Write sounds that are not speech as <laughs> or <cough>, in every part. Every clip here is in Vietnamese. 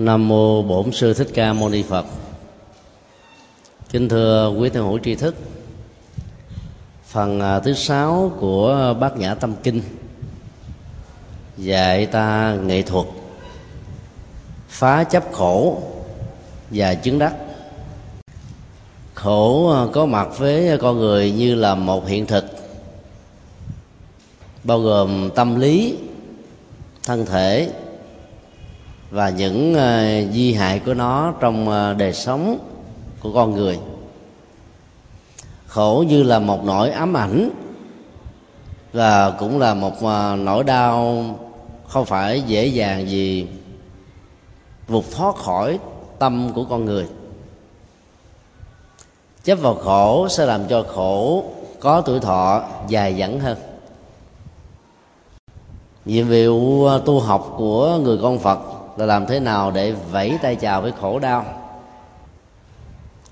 Nam mô Bổn sư Thích Ca Mâu Ni Phật. Kính thưa quý thân hữu tri thức. Phần à, thứ sáu của Bát Nhã Tâm Kinh dạy ta nghệ thuật phá chấp khổ và chứng đắc. Khổ à, có mặt với con người như là một hiện thực bao gồm tâm lý, thân thể, và những uh, di hại của nó trong uh, đời sống của con người. Khổ như là một nỗi ám ảnh và cũng là một uh, nỗi đau không phải dễ dàng gì vụt thoát khỏi tâm của con người. Chấp vào khổ sẽ làm cho khổ có tuổi thọ dài dẳng hơn. Nhiệm vụ tu học của người con phật là làm thế nào để vẫy tay chào với khổ đau?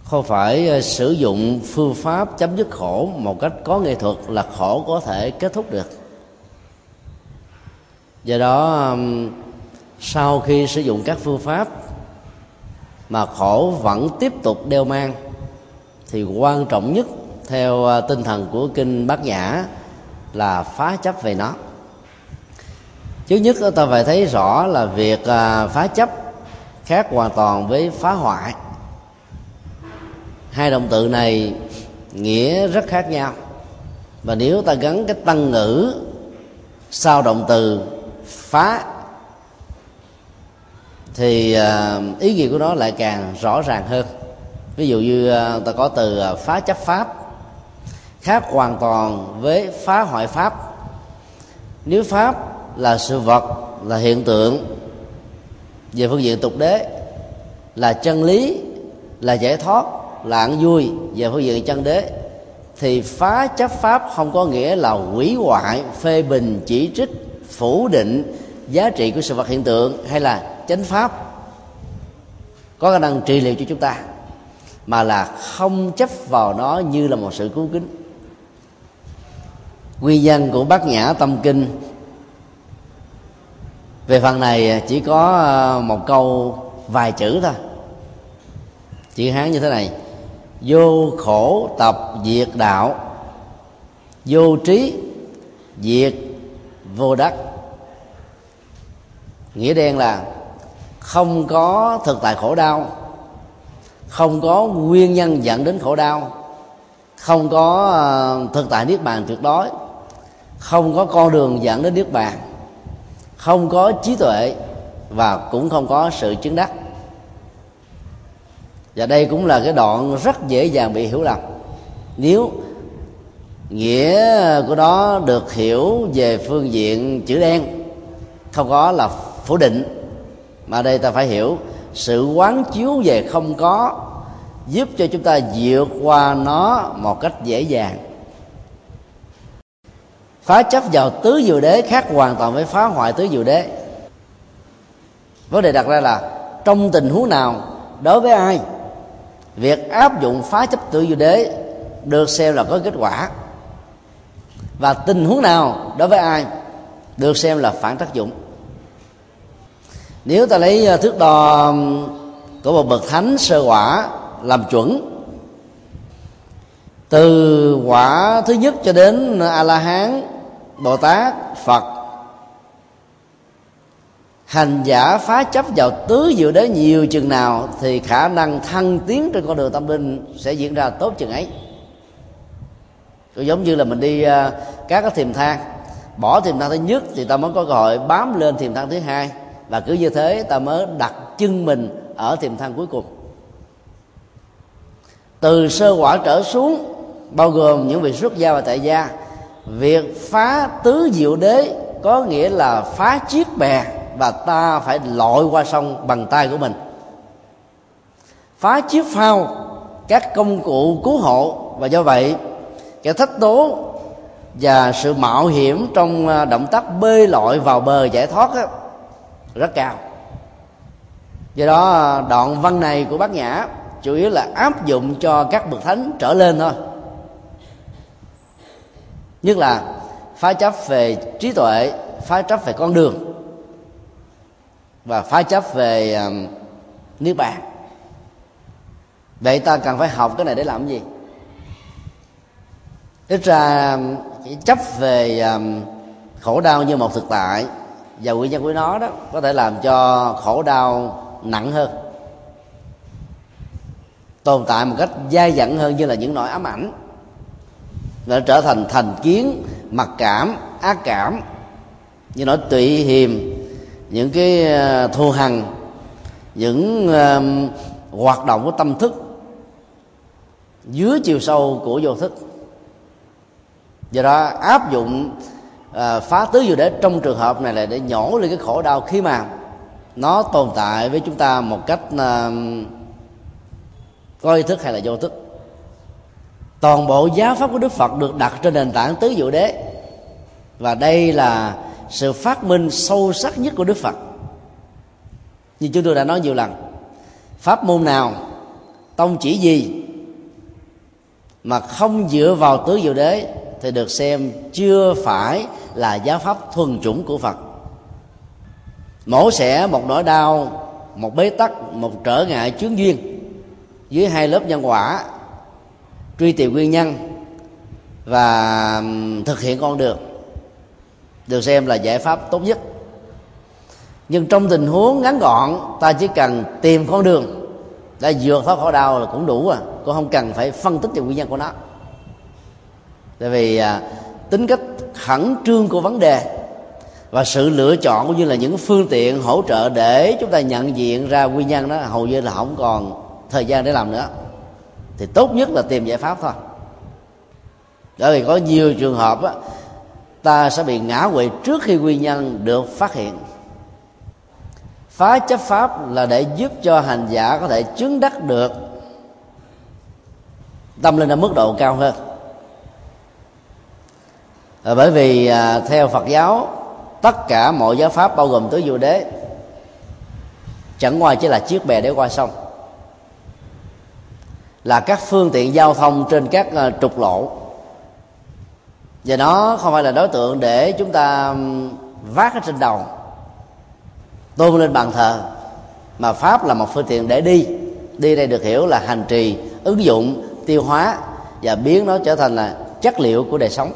Không phải ờ, sử dụng phương pháp chấm dứt khổ một cách có nghệ thuật là khổ có thể kết thúc được. Do đó sau khi sử dụng các phương pháp mà khổ vẫn tiếp tục đeo mang, thì quan trọng nhất theo ờ, tinh thần của kinh bát nhã là phá chấp về nó trước nhất ta phải thấy rõ là việc à, phá chấp khác hoàn toàn với phá hoại. Hai động từ này nghĩa rất khác nhau. Và nếu ta gắn cái tăng ngữ sau động từ phá thì à, ý nghĩa của nó lại càng rõ ràng hơn. Ví dụ như à, ta có từ phá chấp pháp khác hoàn toàn với phá hoại pháp. Nếu pháp là sự vật, là hiện tượng. Về phương diện tục đế, là chân lý, là giải thoát, là ăn vui. Về phương diện chân đế, thì phá chấp pháp không có nghĩa là hủy hoại, phê bình, chỉ trích, phủ định giá trị của sự vật hiện tượng hay là chánh pháp. Có khả năng trị liệu cho chúng ta, mà là không chấp vào nó như là một sự cứu kính. Nguyên nhân của bát nhã tâm kinh về phần này à, chỉ có à, một câu vài chữ thôi. Chữ hán như thế này. Vô khổ tập diệt đạo, vô trí diệt vô đắc. Nghĩa đen là không có thực tại khổ đau, không có nguyên nhân dẫn đến khổ đau, không có à, thực tại niết bàn tuyệt đối, không có con đường dẫn đến niết bàn không có trí tuệ và cũng không có sự chứng đắc. Và đây cũng là cái đoạn rất dễ dàng bị hiểu lầm. Nếu nghĩa của nó được hiểu về phương diện chữ đen, không có là phủ định, mà đây ta phải hiểu sự quán chiếu về không có giúp cho chúng ta vượt qua nó một cách dễ dàng phá chấp vào tứ diệu đế khác hoàn toàn với phá hoại tứ diệu đế. Vấn đề đặt ra là, trong tình huống nào, đối với ai, việc áp dụng phá chấp tứ diệu đế được xem là có kết quả? Và tình huống nào, đối với ai, được xem là phản tác dụng? Nếu ta lấy à, thước đo của một bậc thánh sơ quả làm chuẩn, từ quả thứ nhất cho đến à, a la hán bồ tát phật. Hành giả phá chấp vào tứ diệu đế nhiều chừng nào thì khả năng thăng tiến trên con đường tâm linh sẽ diễn ra tốt chừng ấy. Cũng giống như là mình đi uh, các cái thiềm thang. Bỏ thiềm thang thứ nhất thì ta mới có cơ hội bám lên thiềm thang thứ hai. Và cứ như thế ta mới đặt chân mình ở thiềm thang cuối cùng. Từ sơ quả trở xuống bao gồm những vị xuất gia và tại gia việc phá tứ diệu đế có nghĩa là phá chiếc bè và ta phải lội qua sông bằng tay của mình. Phá chiếc phao các công cụ cứu hộ và do vậy cái thách tố và sự mạo hiểm trong à, động tác bơi lội vào bờ giải thoát đó, rất cao. Do đó à, đoạn văn này của bác nhã chủ yếu là áp dụng cho các bậc thánh trở lên thôi nhất là phá chấp về trí tuệ phá chấp về con đường và phá chấp về uh, niết bàn. Vậy ta cần phải học cái này để làm gì? Ít ra chấp về um, khổ đau như một thực tại và nguyên nhân của nó đó có thể làm cho khổ đau nặng hơn tồn tại một cách dai dẳng hơn như là những nỗi ám ảnh và trở thành thành kiến mặc cảm ác cảm. Như nói tụy hiềm những cái ờ, thù hằn những uh, hoạt động của tâm thức dưới chiều sâu của vô thức. Do đó áp dụng à, phá tứ diệu đế trong trường hợp này là để nhổ lên cái khổ đau khi mà nó tồn tại với chúng ta một cách à, có ý thức hay là vô thức toàn bộ giáo pháp của đức phật được đặt trên nền tảng tứ diệu đế. Và đây là sự phát minh sâu sắc nhất của đức phật. Như chúng tôi đã nói nhiều lần, pháp môn nào, tông chỉ gì mà không dựa vào tứ diệu đế thì được xem chưa phải là giáo pháp thuần chủng của phật. Mổ xẻ một nỗi đau, một bế tắc, một trở ngại chướng duyên dưới hai lớp nhân quả truy tìm nguyên nhân và thực hiện con đường được xem là giải pháp tốt nhất. Nhưng trong tình huống ngắn gọn ta chỉ cần tìm con đường đã vượt thoát khổ đau là cũng đủ à cũng không cần phải phân tích về nguyên nhân của nó. Tại vì à, tính cách khẩn trương của vấn đề và sự lựa chọn cũng như là những phương tiện hỗ trợ để chúng ta nhận diện ra nguyên nhân đó hầu như là không còn thời gian để làm nữa thì tốt nhất là tìm giải pháp thôi. Bởi vì có nhiều trường hợp á, ta sẽ bị ngã quỵ trước khi nguyên nhân được phát hiện. Phá chấp pháp là để giúp cho hành giả có thể chứng đắc được tâm linh ở mức độ cao hơn. À, bởi vì à, theo phật giáo tất cả mọi giáo pháp bao gồm tứ diệu đế chẳng ngoài chỉ là chiếc bè để qua sông là các phương tiện giao thông trên các ờ, trục lộ. Và nó không phải là đối tượng để chúng ta vác ở trên đầu, tôn lên bàn thờ, mà pháp là một phương tiện để đi. Đi đây được hiểu là hành trì, ứng dụng, tiêu hóa và biến nó trở thành là chất liệu của đời sống.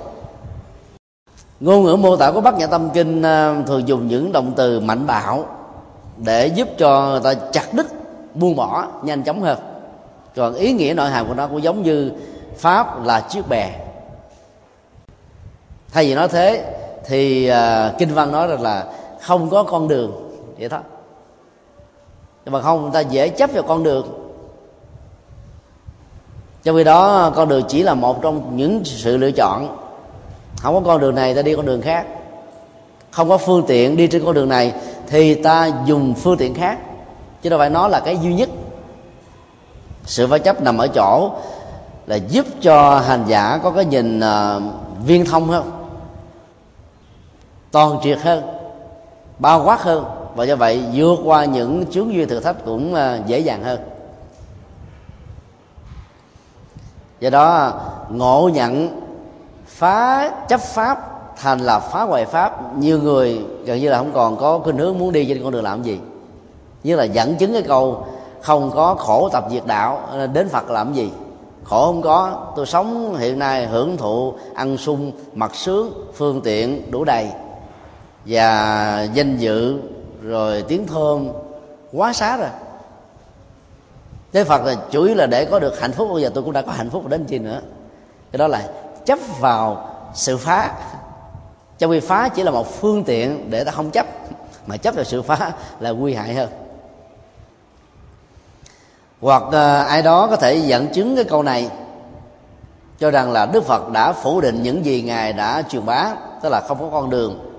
Ngôn ngữ mô tả của bát nhã tâm kinh ờ, thường dùng những động từ mạnh bạo để giúp cho người ta chặt đứt, buông bỏ, nhanh chóng hơn còn ý nghĩa nội hàm của nó cũng giống như pháp là chiếc bè. Thay vì nói thế thì uh, kinh văn nói rằng là không có con đường. Vậy thôi. Nhưng mà không người ta dễ chấp vào con đường. Trong khi đó con đường chỉ là một trong những sự lựa chọn. Không có con đường này ta đi con đường khác. Không có phương tiện đi trên con đường này thì ta dùng phương tiện khác. Chứ đâu phải nó là cái duy nhất sự phá chấp nằm ở chỗ là giúp cho hành giả có cái nhìn uh, viên thông hơn toàn triệt hơn bao quát hơn. Và do vậy vượt qua những chướng duyên thử thách cũng uh, dễ dàng hơn. Do đó ngộ nhận phá chấp pháp thành là phá hoại pháp nhiều người gần như là không còn có khuynh hướng muốn đi trên con đường làm gì. Như là dẫn chứng cái câu không có khổ tập diệt đạo à, đến phật làm gì? Khổ không có. Tôi sống hiện nay hưởng thụ ăn sung, mặc sướng, phương tiện đủ đầy. Và danh dự, rồi tiếng thơm, quá xá rồi. Thế Phật là chủ yếu là để có được hạnh phúc. Bây giờ tôi cũng đã có hạnh phúc đến chi nữa. Cái đó là chấp vào sự phá. Trong khi phá chỉ là một phương tiện để ta không chấp, mà chấp vào sự phá là nguy hại hơn hoặc ờ, ai đó có thể dẫn chứng cái câu này, cho rằng là đức phật đã phủ định những gì ngài đã truyền bá, tức là không có con đường.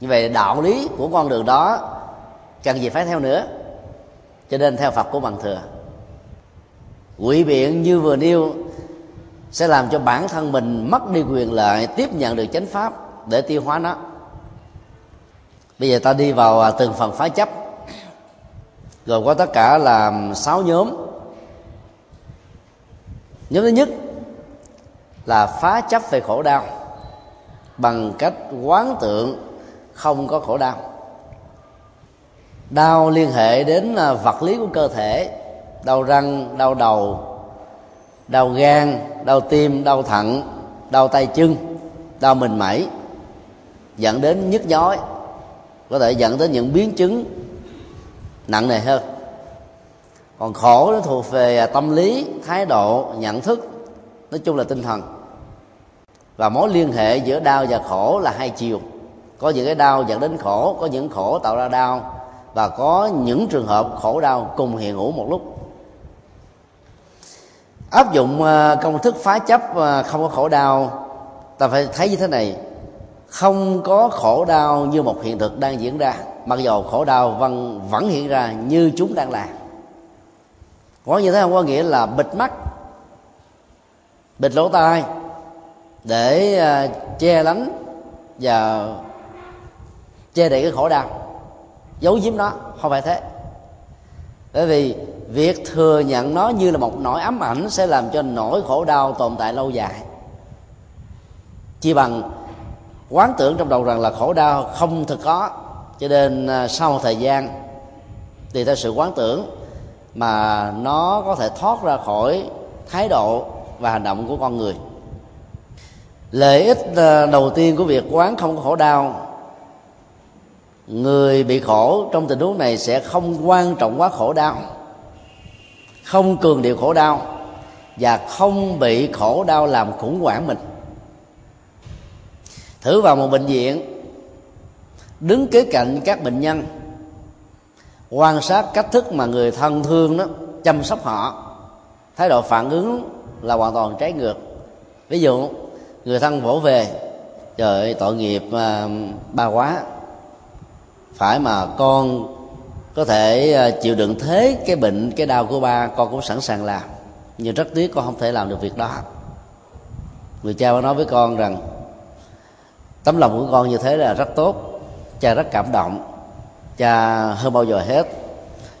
Như vậy đạo lý của con đường đó cần gì phải theo nữa? Cho nên theo phật của bằng thừa. Quỷ biện như vừa nêu sẽ làm cho bản thân mình mất đi quyền lợi tiếp nhận được chánh pháp để tiêu hóa nó. Bây giờ ta đi vào à, từng phần phá chấp gồm có tất cả là sáu nhóm. Nhóm thứ nhất là phá chấp về khổ đau bằng cách quán tượng không có khổ đau. Đau liên hệ đến à, vật lý của cơ thể, đau răng, đau đầu, đau gan, đau tim, đau thận, đau tay chân, đau mình mẩy dẫn đến nhức nhói, có thể dẫn đến những biến chứng nặng nề hơn. Còn khổ nó thuộc về à, tâm lý, thái độ, nhận thức. Nói chung là tinh thần. Và mối liên hệ giữa đau và khổ là hai chiều. Có những cái đau dẫn đến khổ, có những khổ tạo ra đau. Và có những trường hợp khổ đau cùng hiện hữu một lúc. Áp dụng à, công thức phá chấp à, không có khổ đau. Ta phải thấy như thế này không có khổ đau như một hiện thực đang diễn ra. Mặc dù khổ đau vẫn vẫn hiện ra như chúng đang làm. Có như thế không? Có nghĩa là bịt mắt, bịt lỗ tai để à, che lánh và che đậy cái khổ đau. Giấu giếm nó, không phải thế. Bởi vì việc thừa nhận nó như là một nỗi ám ảnh sẽ làm cho nỗi khổ đau tồn tại lâu dài. Chỉ bằng quán tưởng trong đầu rằng là khổ đau không thực có. Cho nên à, sau một thời gian tùy theo sự quán tưởng mà nó có thể thoát ra khỏi thái độ và hành động của con người. Lợi ích à, đầu tiên của việc quán không có khổ đau, người bị khổ trong tình huống này sẽ không quan trọng quá khổ đau, không cường điệu khổ đau và không bị khổ đau làm khủng hoảng mình thử vào một bệnh viện. Đứng kế cạnh các bệnh nhân. Quan sát cách thức mà người thân thương đó chăm sóc họ. Thái độ phản ứng là hoàn toàn trái ngược. Ví dụ người thân vỗ về. Trời ơi tội nghiệp à, ba quá. Phải mà con có thể à, chịu đựng thế cái bệnh cái đau của ba con cũng sẵn sàng làm. Nhưng rất tiếc con không thể làm được việc đó. Người cha nói với con rằng tấm lòng của con như thế là rất tốt. Cha rất cảm động. Cha hơn bao giờ hết.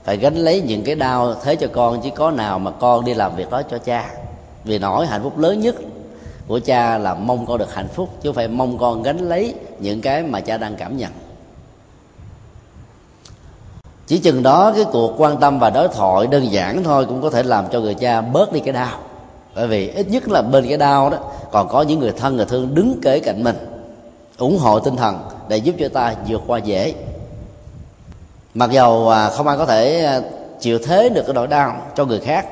Phải gánh lấy những cái đau thế cho con, chứ có nào mà con đi làm việc đó cho cha. Vì nỗi hạnh phúc lớn nhất của cha là mong con được hạnh phúc, chứ phải mong con gánh lấy những cái mà cha đang cảm nhận. Chỉ chừng đó cái cuộc quan tâm và đối thoại đơn giản thôi cũng có thể làm cho người cha bớt đi cái đau. Bởi vì ít nhất là bên cái đau đó, còn có những người thân, người thương đứng kế cạnh mình ủng hộ tinh thần để giúp cho ta vượt qua dễ. Mặc dầu à, không ai có thể à, chịu thế được cái nỗi đau cho người khác.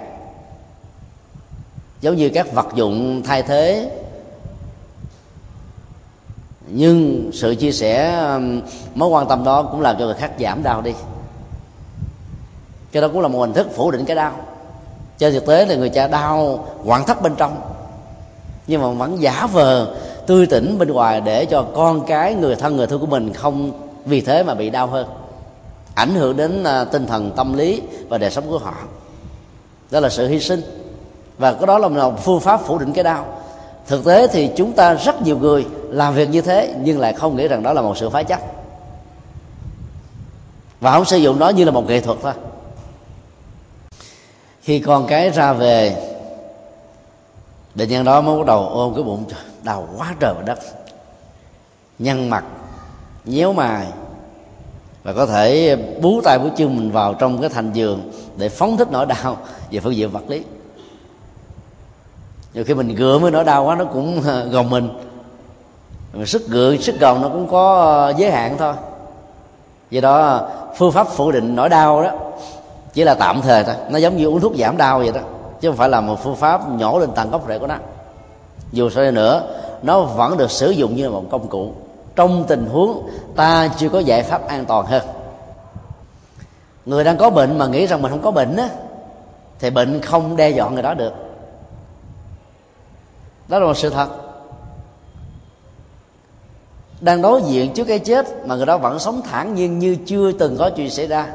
Giống như các vật dụng thay thế. Nhưng sự chia sẻ mối quan tâm đó cũng làm cho người khác giảm đau đi. Cái đó cũng là một hình thức phủ định cái đau. Trên thực tế là người cha đau quặn thắt bên trong. Nhưng mà vẫn giả vờ tươi tỉnh bên ngoài để cho con cái, người thân, người thương của mình không vì thế mà bị đau hơn. Ảnh hưởng đến à, tinh thần tâm lý và đời sống của họ. Đó là sự hy sinh. Và cái đó là một phương pháp phủ định cái đau. Thực tế thì chúng ta rất nhiều người làm việc như thế, nhưng lại không nghĩ rằng đó là một sự phá chấp. Và không sử dụng nó như là một nghệ thuật thôi. Khi con cái ra về bệnh nhân đó mới bắt đầu ôm cái bụng đau quá trời và đất. Nhăn mặt, nhéo mài và có thể bú tay bú chân mình vào trong cái thành giường để phóng thích nỗi đau <laughs> về phương diện vật lý. Nhiều khi mình gượng với nỗi đau quá, nó cũng ờ, gồng mình. Mình sức gượng, sức gồng nó cũng có ờ, giới hạn thôi. Do đó, phương pháp phủ định nỗi đau đó chỉ là tạm thời thôi. Nó giống như uống thuốc giảm đau vậy đó, chứ không phải là một phương pháp nhổ lên tầng gốc rễ của nó. Dù sao nữa nó vẫn được sử dụng như là một công cụ. Trong tình huống, ta chưa có giải pháp an toàn hơn. Người đang có bệnh mà nghĩ rằng mình không có bệnh á, thì bệnh không đe dọa người đó được. Đó là một sự thật. Đang đối diện trước cái chết mà người đó vẫn sống thản nhiên như chưa từng có chuyện xảy ra,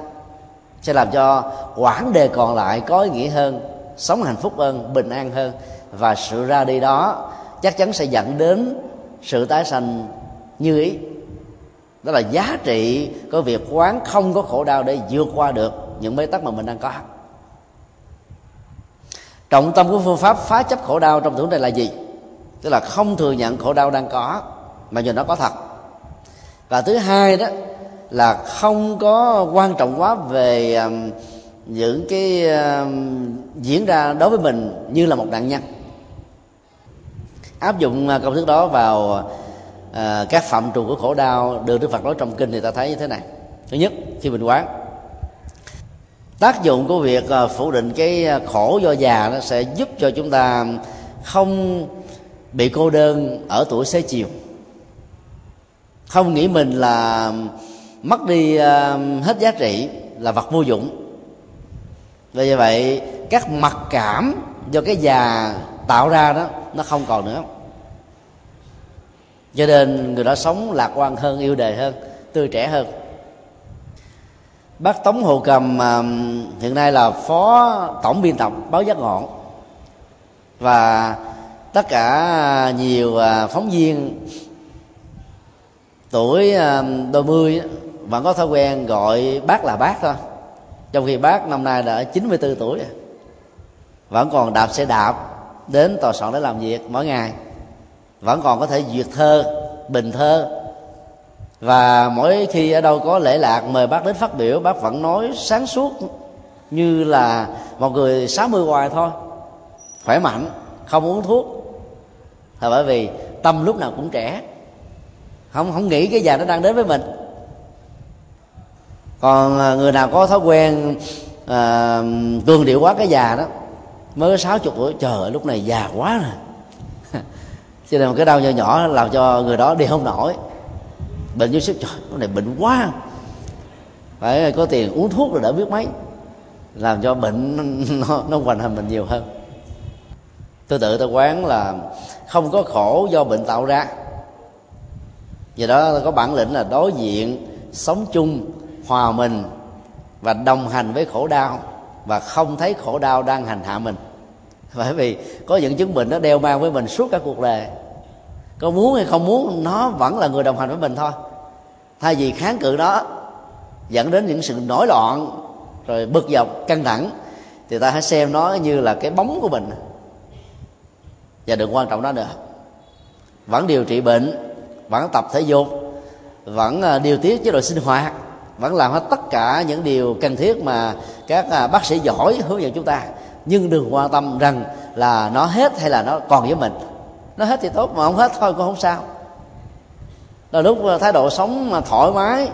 sẽ làm cho quãng đề còn lại có ý nghĩa hơn, sống hạnh phúc hơn, bình an hơn. Và sự ra đi đó chắc chắn sẽ dẫn đến sự tái sanh như ý. Đó là giá trị của việc quán không có khổ đau để vượt qua được những bế tắc mà mình đang có. Trọng tâm của phương pháp phá chấp khổ đau trong tưởng này là gì? Tức là không thừa nhận khổ đau đang có, mà giờ nó có thật. Và thứ hai đó là không có quan trọng quá về um, những cái um, diễn ra đối với mình như là một nạn nhân áp dụng à, công thức đó vào uh, các phạm trù của khổ đau được đức phật nói trong kinh thì ta thấy như thế này. Thứ nhất khi mình quán tác dụng của việc uh, phủ định cái khổ do già nó sẽ giúp cho chúng ta không bị cô đơn ở tuổi xế chiều. Không nghĩ mình là mất đi uh, hết giá trị là vật vô dụng. Và như vậy các mặc cảm do cái già tạo ra đó nó không còn nữa cho nên người đó sống lạc quan hơn, yêu đời hơn, tươi trẻ hơn. Bác tống hồ cầm à, hiện nay là phó tổng biên tập báo giác ngọn và tất cả nhiều à, phóng viên tuổi à, đôi mươi vẫn có thói quen gọi bác là bác thôi. Trong khi bác năm nay đã 94 tuổi vẫn còn đạp xe đạp đến tòa soạn để làm việc mỗi ngày vẫn còn có thể duyệt thơ bình thơ. Và mỗi khi ở đâu có lễ lạc mời bác đến phát biểu bác vẫn nói sáng suốt như là một người 60 hoài thôi. Khỏe mạnh không uống thuốc. Là bởi vì tâm lúc nào cũng trẻ. Không không nghĩ cái già nó đang đến với mình. Còn à, người nào có thói quen à, cường điệu quá cái già đó mới có sáu chục tuổi trời lúc này già quá rồi. <laughs> cho nên một cái đau nhỏ nhỏ làm cho người đó đi không nổi. Bệnh như sức trời lúc này bệnh quá. Phải có tiền uống thuốc rồi đỡ biết mấy. Làm cho bệnh <laughs> nó, nó hoành hành mình nhiều hơn. Tôi tự tôi quán là không có khổ do bệnh tạo ra. Vì đó có bản lĩnh là đối diện sống chung hòa mình và đồng hành với khổ đau và không thấy khổ đau đang hành hạ mình. <laughs> bởi vì có những chứng bệnh nó đeo mang với mình suốt cả cuộc đời. Có muốn hay không muốn, nó vẫn là người đồng hành với mình thôi. Thay vì kháng cự đó, dẫn đến những sự nổi loạn, rồi bực dọc, căng thẳng, thì ta hãy xem nó như là cái bóng của mình. Và đừng quan trọng đó nữa. Vẫn điều trị bệnh, vẫn tập thể dục, vẫn à, điều tiết chế độ sinh hoạt, vẫn làm hết tất cả những điều cần thiết mà các à, bác sĩ giỏi hướng dẫn chúng ta nhưng đừng quan tâm rằng là nó hết hay là nó còn với mình. Nó hết thì tốt, mà không hết thôi cũng không sao. Là lúc thái độ sống mà thoải mái,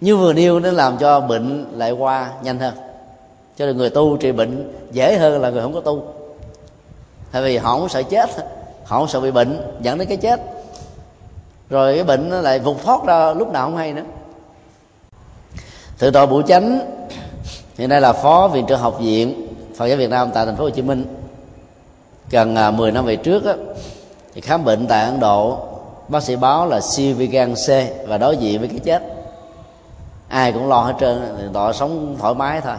như vừa nêu nên làm cho bệnh lại qua nhanh hơn. Cho nên người tu trị bệnh dễ hơn là người không có tu. Tại vì họ không sợ chết, họ không sợ bị bệnh, dẫn đến cái chết. Rồi cái bệnh nó lại vụt thoát ra lúc nào không hay nữa. Thượng tọa bửu chánh hiện nay là phó viện trưởng học viện phật giáo việt nam tại thành phố hồ chí minh. Gần à, 10 năm về trước á, thì khám bệnh tại ấn độ bác sĩ báo là siêu vi gan c và đối diện với cái chết. Ai cũng lo hết trơn họ sống thoải mái thôi.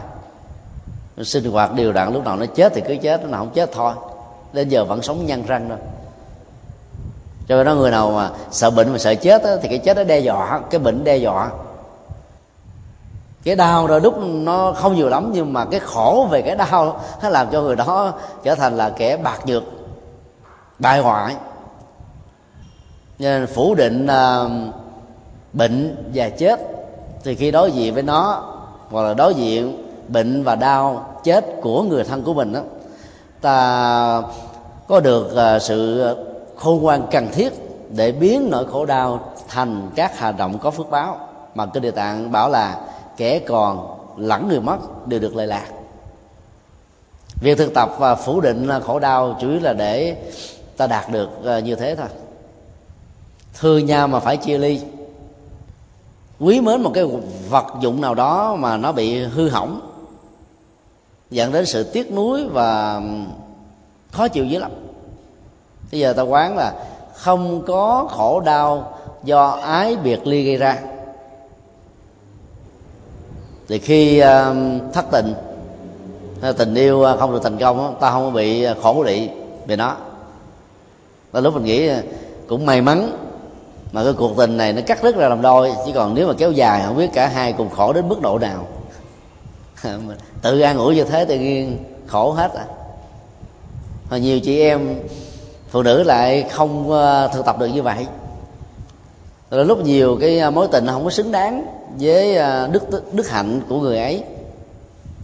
Sinh hoạt đều đặn lúc nào nó chết thì cứ chết lúc nào không chết thôi. Đến giờ vẫn sống nhăn răng đâu cho nên người nào mà sợ bệnh mà sợ chết á, thì cái chết nó đe dọa cái bệnh đe dọa cái đau rồi lúc nó không nhiều lắm nhưng mà cái khổ về cái đau nó làm cho người đó trở thành là kẻ bạc nhược bại hoại. Nên phủ định uh, bệnh và chết thì khi đối diện với nó hoặc là đối diện bệnh và đau chết của người thân của mình đó ta có được uh, sự khôn ngoan cần thiết để biến nỗi khổ đau thành các hành động có phước báo. Mà kinh địa tạng bảo là kẻ còn lẫn người mất đều được lợi lạc. Việc thực tập và phủ định khổ đau chủ yếu là để ta đạt được à, như thế thôi. Thương nhau mà phải chia ly. Quý mến một cái vật dụng nào đó mà nó bị hư hỏng, dẫn đến sự tiếc nuối và khó chịu dữ lắm. Bây giờ ta quán là không có khổ đau do ái biệt ly gây ra thì khi ờ, thất tình ờ, tình yêu ờ, không được thành công ta không bị khổ lị về nó. Và lúc mình nghĩ cũng may mắn mà cái cuộc tình này nó cắt đứt ra làm đôi chứ còn nếu mà kéo dài không biết cả hai cùng khổ đến mức độ nào. <laughs> Tự an ủi như thế tự nhiên khổ hết à. Và nhiều chị em phụ nữ lại không thực tập được như vậy rồi lúc nhiều cái à, mối tình không có xứng đáng với à, đức đức hạnh của người ấy.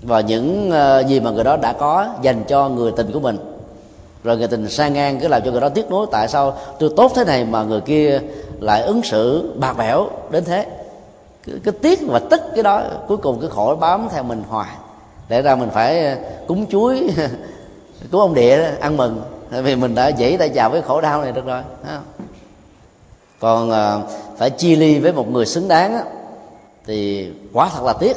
Và những à, gì mà người đó đã có dành cho người tình của mình. Rồi người tình sang ngang cứ làm cho người đó tiếc nuối. Tại sao tôi tốt thế này mà người kia lại ứng xử bạc bẽo đến thế? Cái, cái tiếc và tức cái đó cuối cùng cái khổ bám theo mình hoài. Để ra mình phải cúng chuối <laughs> cúng ông địa ăn mừng. Tại vì mình đã dãy tay chào với khổ đau này được rồi còn ờ, phải chia ly với một người xứng đáng thì quá thật là tiếc.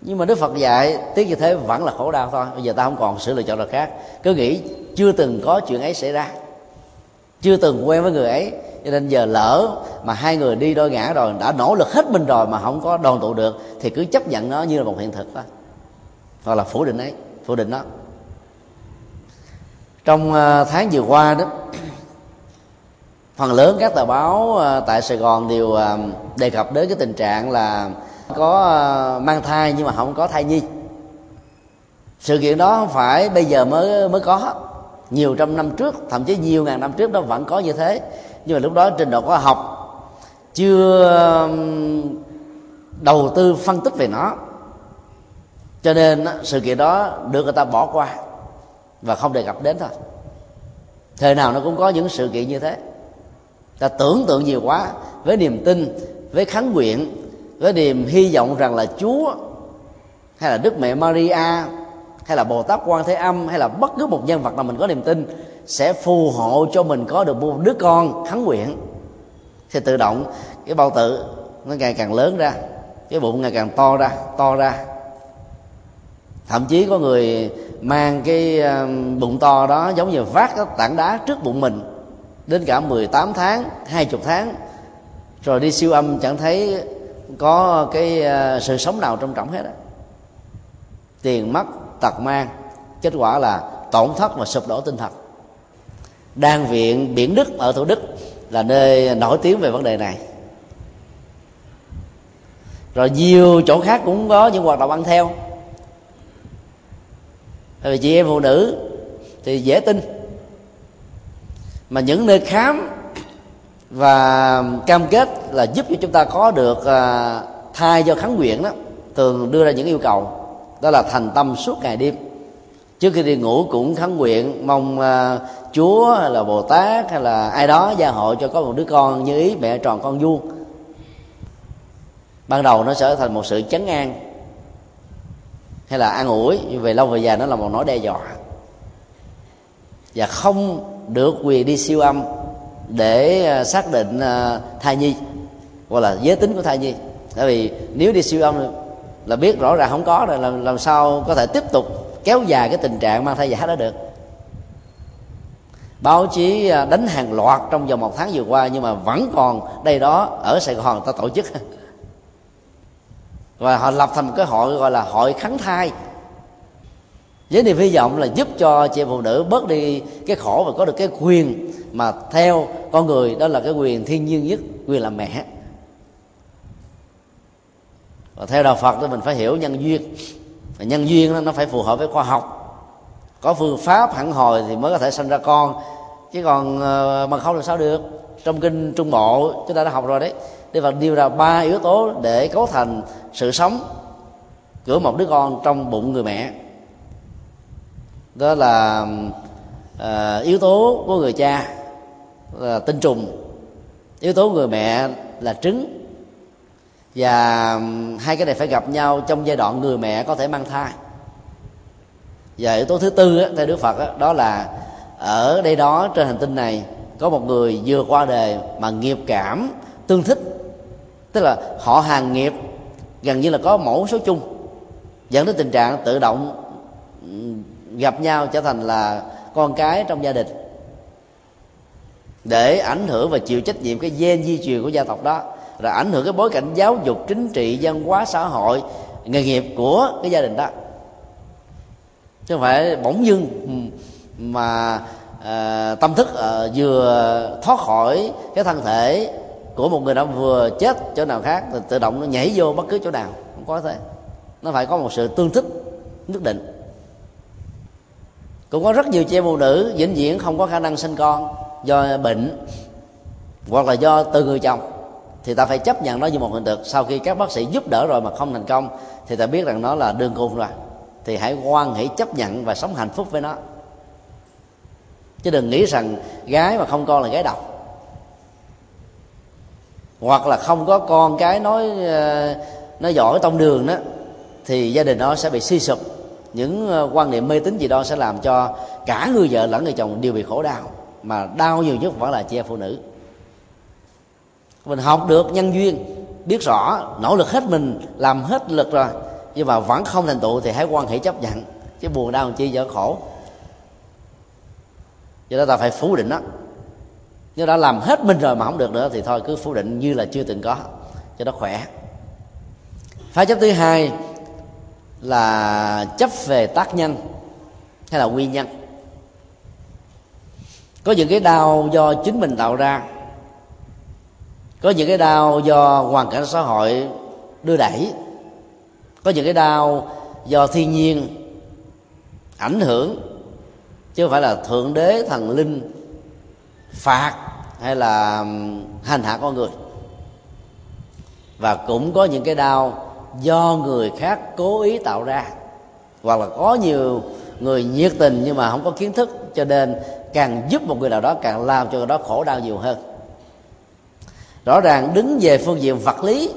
Nhưng mà đức phật dạy, tiếc như thế vẫn là khổ đau thôi. Bây giờ ta không còn sự lựa chọn nào khác. Cứ nghĩ chưa từng có chuyện ấy xảy ra. Chưa từng quen với người ấy. Cho nên giờ lỡ mà hai người đi đôi ngã rồi, đã nỗ lực hết mình rồi mà không có đoàn tụ được, thì cứ chấp nhận nó như là một hiện thực thôi. Hoặc là phủ định ấy, phủ định đó trong ờ, tháng vừa qua đó phần lớn các tờ báo ờ, tại sài gòn đều ờ, đề cập đến cái tình trạng là có ờ, mang thai nhưng mà không có thai nhi. Sự kiện đó không phải bây giờ mới mới có. Nhiều trăm năm trước, thậm chí nhiều ngàn năm trước đó vẫn có như thế. Nhưng mà lúc đó trình độ khoa học chưa đầu tư phân tích về nó. Cho nên sự kiện đó được người ta bỏ qua và không đề cập đến thôi. Thời nào nó cũng có những sự kiện như thế ta tưởng tượng nhiều quá, với niềm tin, với kháng nguyện, với niềm hy vọng rằng là chúa, hay là đức mẹ maria, hay là bồ tát quan thế âm, hay là bất cứ một nhân vật nào mình có niềm tin, sẽ phù hộ cho mình có được một đứa con kháng nguyện. Thì tự động, cái bao tử nó ngày càng lớn ra, cái bụng ngày càng to ra to ra. Thậm chí có người mang cái ờ, bụng to đó giống như vác cái tảng đá trước bụng mình đến cả 18 tháng 20 tháng, rồi đi siêu âm chẳng thấy có cái ờ, sự sống nào trong trọng hết á. Tiền mất, tật mang, kết quả là tổn thất và sụp đổ tinh thần. Đan viện biển đức ở thủ đức là nơi nổi tiếng về vấn đề này. Rồi nhiều chỗ khác cũng có những hoạt động ăn theo. Tại vì chị em phụ nữ thì dễ tin mà những nơi khám và cam kết là giúp cho chúng ta có được à, thai do kháng nguyện đó thường đưa ra những yêu cầu. Đó là thành tâm suốt ngày đêm. Trước khi đi ngủ cũng khấn nguyện mong uh, chúa hay là bồ tát hay là ai đó gia hộ cho có một đứa con như ý mẹ tròn con vuông. Ban đầu nó sẽ thành một sự chấn an hay là an ủi nhưng về lâu về dài nó là một nỗi đe dọa. Và không được quyền đi siêu âm để à, xác định à, thai nhi hoặc là giới tính của thai nhi. Tại vì nếu đi siêu âm là biết rõ ràng không có rồi làm, làm sao có thể tiếp tục kéo dài cái tình trạng mang thai giả đó được. Báo chí à, đánh hàng loạt trong vòng một tháng vừa qua nhưng mà vẫn còn đây đó ở sài gòn ta tổ chức. <laughs> Và họ lập thành một cái hội gọi là hội kháng thai với niềm hy vọng là giúp cho chị phụ nữ bớt đi cái khổ và có được cái quyền mà theo con người đó là cái quyền thiên nhiên nhất quyền làm mẹ. Và theo đạo phật thì mình phải hiểu nhân duyên. Và nhân duyên đó, nó phải phù hợp với khoa học. Có phương pháp hẳn hồi thì mới có thể sinh ra con. Chứ còn ờ, mà không làm sao được. Trong kinh trung bộ chúng ta đã học rồi đấy. Đức Phật nêu ra ba yếu tố để cấu thành sự sống của một đứa con trong bụng người mẹ đó là à, yếu tố của người cha là tinh trùng. Yếu tố người mẹ là trứng. Và hai cái này phải gặp nhau trong giai đoạn người mẹ có thể mang thai. Và yếu tố thứ tư theo đức phật đó là ở đây đó trên hành tinh này có một người vừa qua đời mà nghiệp cảm tương thích. Tức là họ hàng nghiệp gần như là có mẫu số chung. Dẫn đến tình trạng tự động gặp nhau trở thành là con cái trong gia đình. Để ảnh hưởng và chịu trách nhiệm cái gen di truyền của gia tộc đó rồi ảnh hưởng cái bối cảnh giáo dục chính trị văn hóa xã hội nghề nghiệp của cái gia đình đó. Chứ không phải bỗng dưng ừ, mà à, tâm thức à, vừa thoát khỏi cái thân thể của một người đã vừa chết chỗ nào khác thì tự động nó nhảy vô bất cứ chỗ nào không có thế. Nó phải có một sự tương thích nhất định cũng có rất nhiều chị em phụ nữ vĩnh viễn không có khả năng sinh con do bệnh hoặc là do từ người chồng. Thì ta phải chấp nhận nó như một hiện thực. Sau khi các bác sĩ giúp đỡ rồi mà không thành công, thì ta biết rằng nó là đường cùng rồi. Thì hãy quan hãy chấp nhận và sống hạnh phúc với nó. Chứ đừng nghĩ rằng gái mà không con là gái độc. Hoặc là không có con cái nói ờ, nó giỏi tông đường đó, thì gia đình nó sẽ bị suy sụp những ờ, quan niệm mê tín gì đó sẽ làm cho cả người vợ lẫn người chồng đều bị khổ đau, mà đau nhiều nhất vẫn là chị em phụ nữ. Mình học được nhân duyên, biết rõ, nỗ lực hết mình, làm hết lực rồi, nhưng mà vẫn không thành tựu thì hãy quan hệ chấp nhận, chứ buồn đau chi vợ khổ. Do đó ta phải phủ định đó. Nếu đã làm hết mình rồi mà không được nữa thì thôi, cứ phủ định như là chưa từng có, cho nó khỏe. Phá chấp thứ hai là chấp về tác nhân hay là nguyên nhân. Có những cái đau do chính mình tạo ra, có những cái đau do hoàn cảnh xã hội đưa đẩy, có những cái đau do thiên nhiên ảnh hưởng, chứ không phải là thượng đế thần linh phạt hay là hành hạ con người. Và cũng có những cái đau do người khác cố ý tạo ra. Hoặc là có nhiều người nhiệt tình nhưng mà không có kiến thức, cho nên càng giúp một người nào đó càng làm cho người đó khổ đau nhiều hơn. Rõ ràng đứng về phương diện vật lý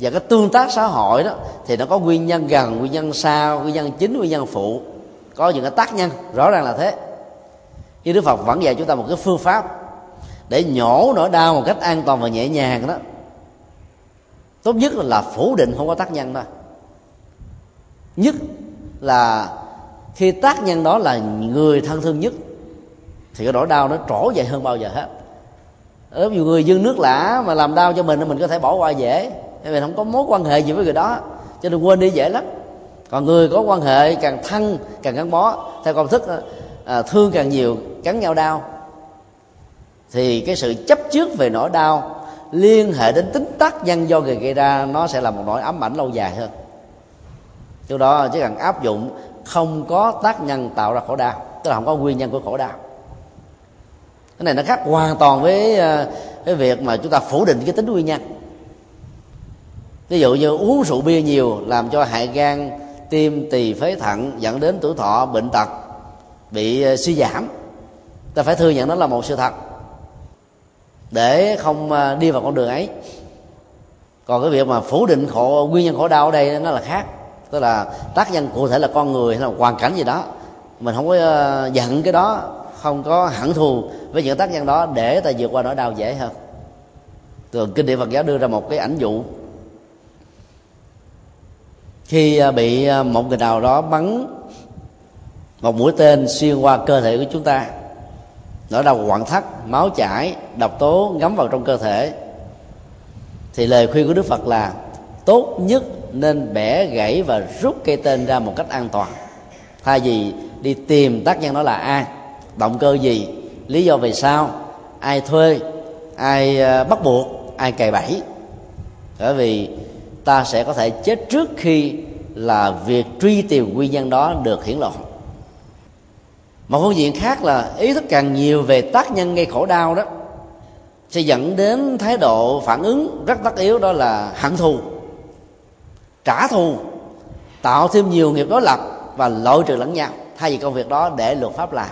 và cái tương tác xã hội đó, thì nó có nguyên nhân gần, nguyên nhân xa nguyên nhân chính, nguyên nhân phụ. Có những cái tác nhân, rõ ràng là thế. Nhưng đức phật vẫn dạy chúng ta một cái phương pháp để nhổ nỗi đau một cách an toàn và nhẹ nhàng đó tốt nhất là phủ định không có tác nhân thôi. Nhất là khi tác nhân đó là người thân thương nhất thì cái nỗi đau nó trổ dậy hơn bao giờ hết. Ờ, Ở nhiều người dương nước lã mà làm đau cho mình thì mình có thể bỏ qua dễ vì mình không có mối quan hệ gì với người đó cho nên quên đi dễ lắm. Còn người có quan hệ càng thân càng gắn bó theo công thức à, thương càng nhiều cắn nhau đau thì cái sự chấp trước về nỗi đau liên hệ đến tính tác nhân do người gây ra, nó sẽ là một nỗi ám ảnh lâu dài hơn. Do đó chỉ cần áp dụng không có tác nhân tạo ra khổ đau, tức là không có nguyên nhân của khổ đau. Cái này nó khác hoàn toàn với ờ, cái việc mà chúng ta phủ định cái tính nguyên nhân. Ví dụ như uống rượu bia nhiều làm cho hại gan, tim, tỳ, phế thận dẫn đến tuổi thọ, bệnh tật bị ờ, suy giảm. Ta phải thừa nhận đó là một sự thật để không à, đi vào con đường ấy. Còn cái việc mà phủ định khổ, nguyên nhân khổ đau ở đây nó là khác. Tức là tác nhân cụ thể là con người hay là hoàn cảnh gì đó. Mình không có à, giận cái đó, không có hẳn thù với những tác nhân đó để ta vượt qua nỗi đau dễ hơn. Từ kinh điển phật giáo đưa ra một cái ảnh dụ. Khi à, bị một người nào đó bắn một mũi tên xuyên qua cơ thể của chúng ta nỗi đau quặn thắt máu chảy, độc tố ngấm vào trong cơ thể. Thì lời khuyên của đức phật là, tốt nhất nên bẻ gãy và rút cây tên ra một cách an toàn. Thay vì đi tìm tác nhân đó là ai, động cơ gì, lý do vì sao, ai thuê, ai ờ, bắt buộc, ai cày bẫy. Bởi vì ta sẽ có thể chết trước khi là việc truy tìm nguyên nhân đó được hiển lộ một phương diện khác là ý thức càng nhiều về tác nhân gây khổ đau đó, sẽ dẫn đến thái độ phản ứng rất tất yếu, đó là hận thù, trả thù, tạo thêm nhiều nghiệp đối lập và loại trừ lẫn nhau, thay vì công việc đó để luật pháp làm.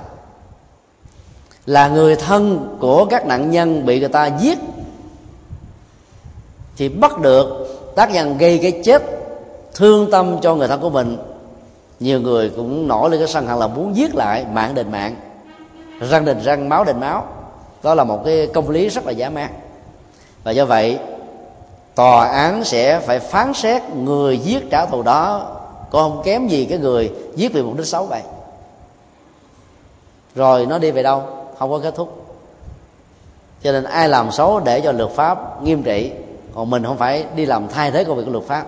Là người thân của các nạn nhân bị người ta giết, thì bắt được tác nhân gây cái chết thương tâm cho người thân của mình nhiều người cũng nổi lên cái sân hận là muốn giết lại mạng đền mạng. Răng đền răng, máu đền máu. Đó là một cái công lý rất là giả man và do vậy, tòa án sẽ phải phán xét người giết trả thù đó. Có không kém gì cái người giết vì mục đích xấu vậy. Rồi nó đi về đâu? Không có kết thúc. Cho nên ai làm xấu để cho luật pháp nghiêm trị, còn mình không phải đi làm thay thế công việc của luật pháp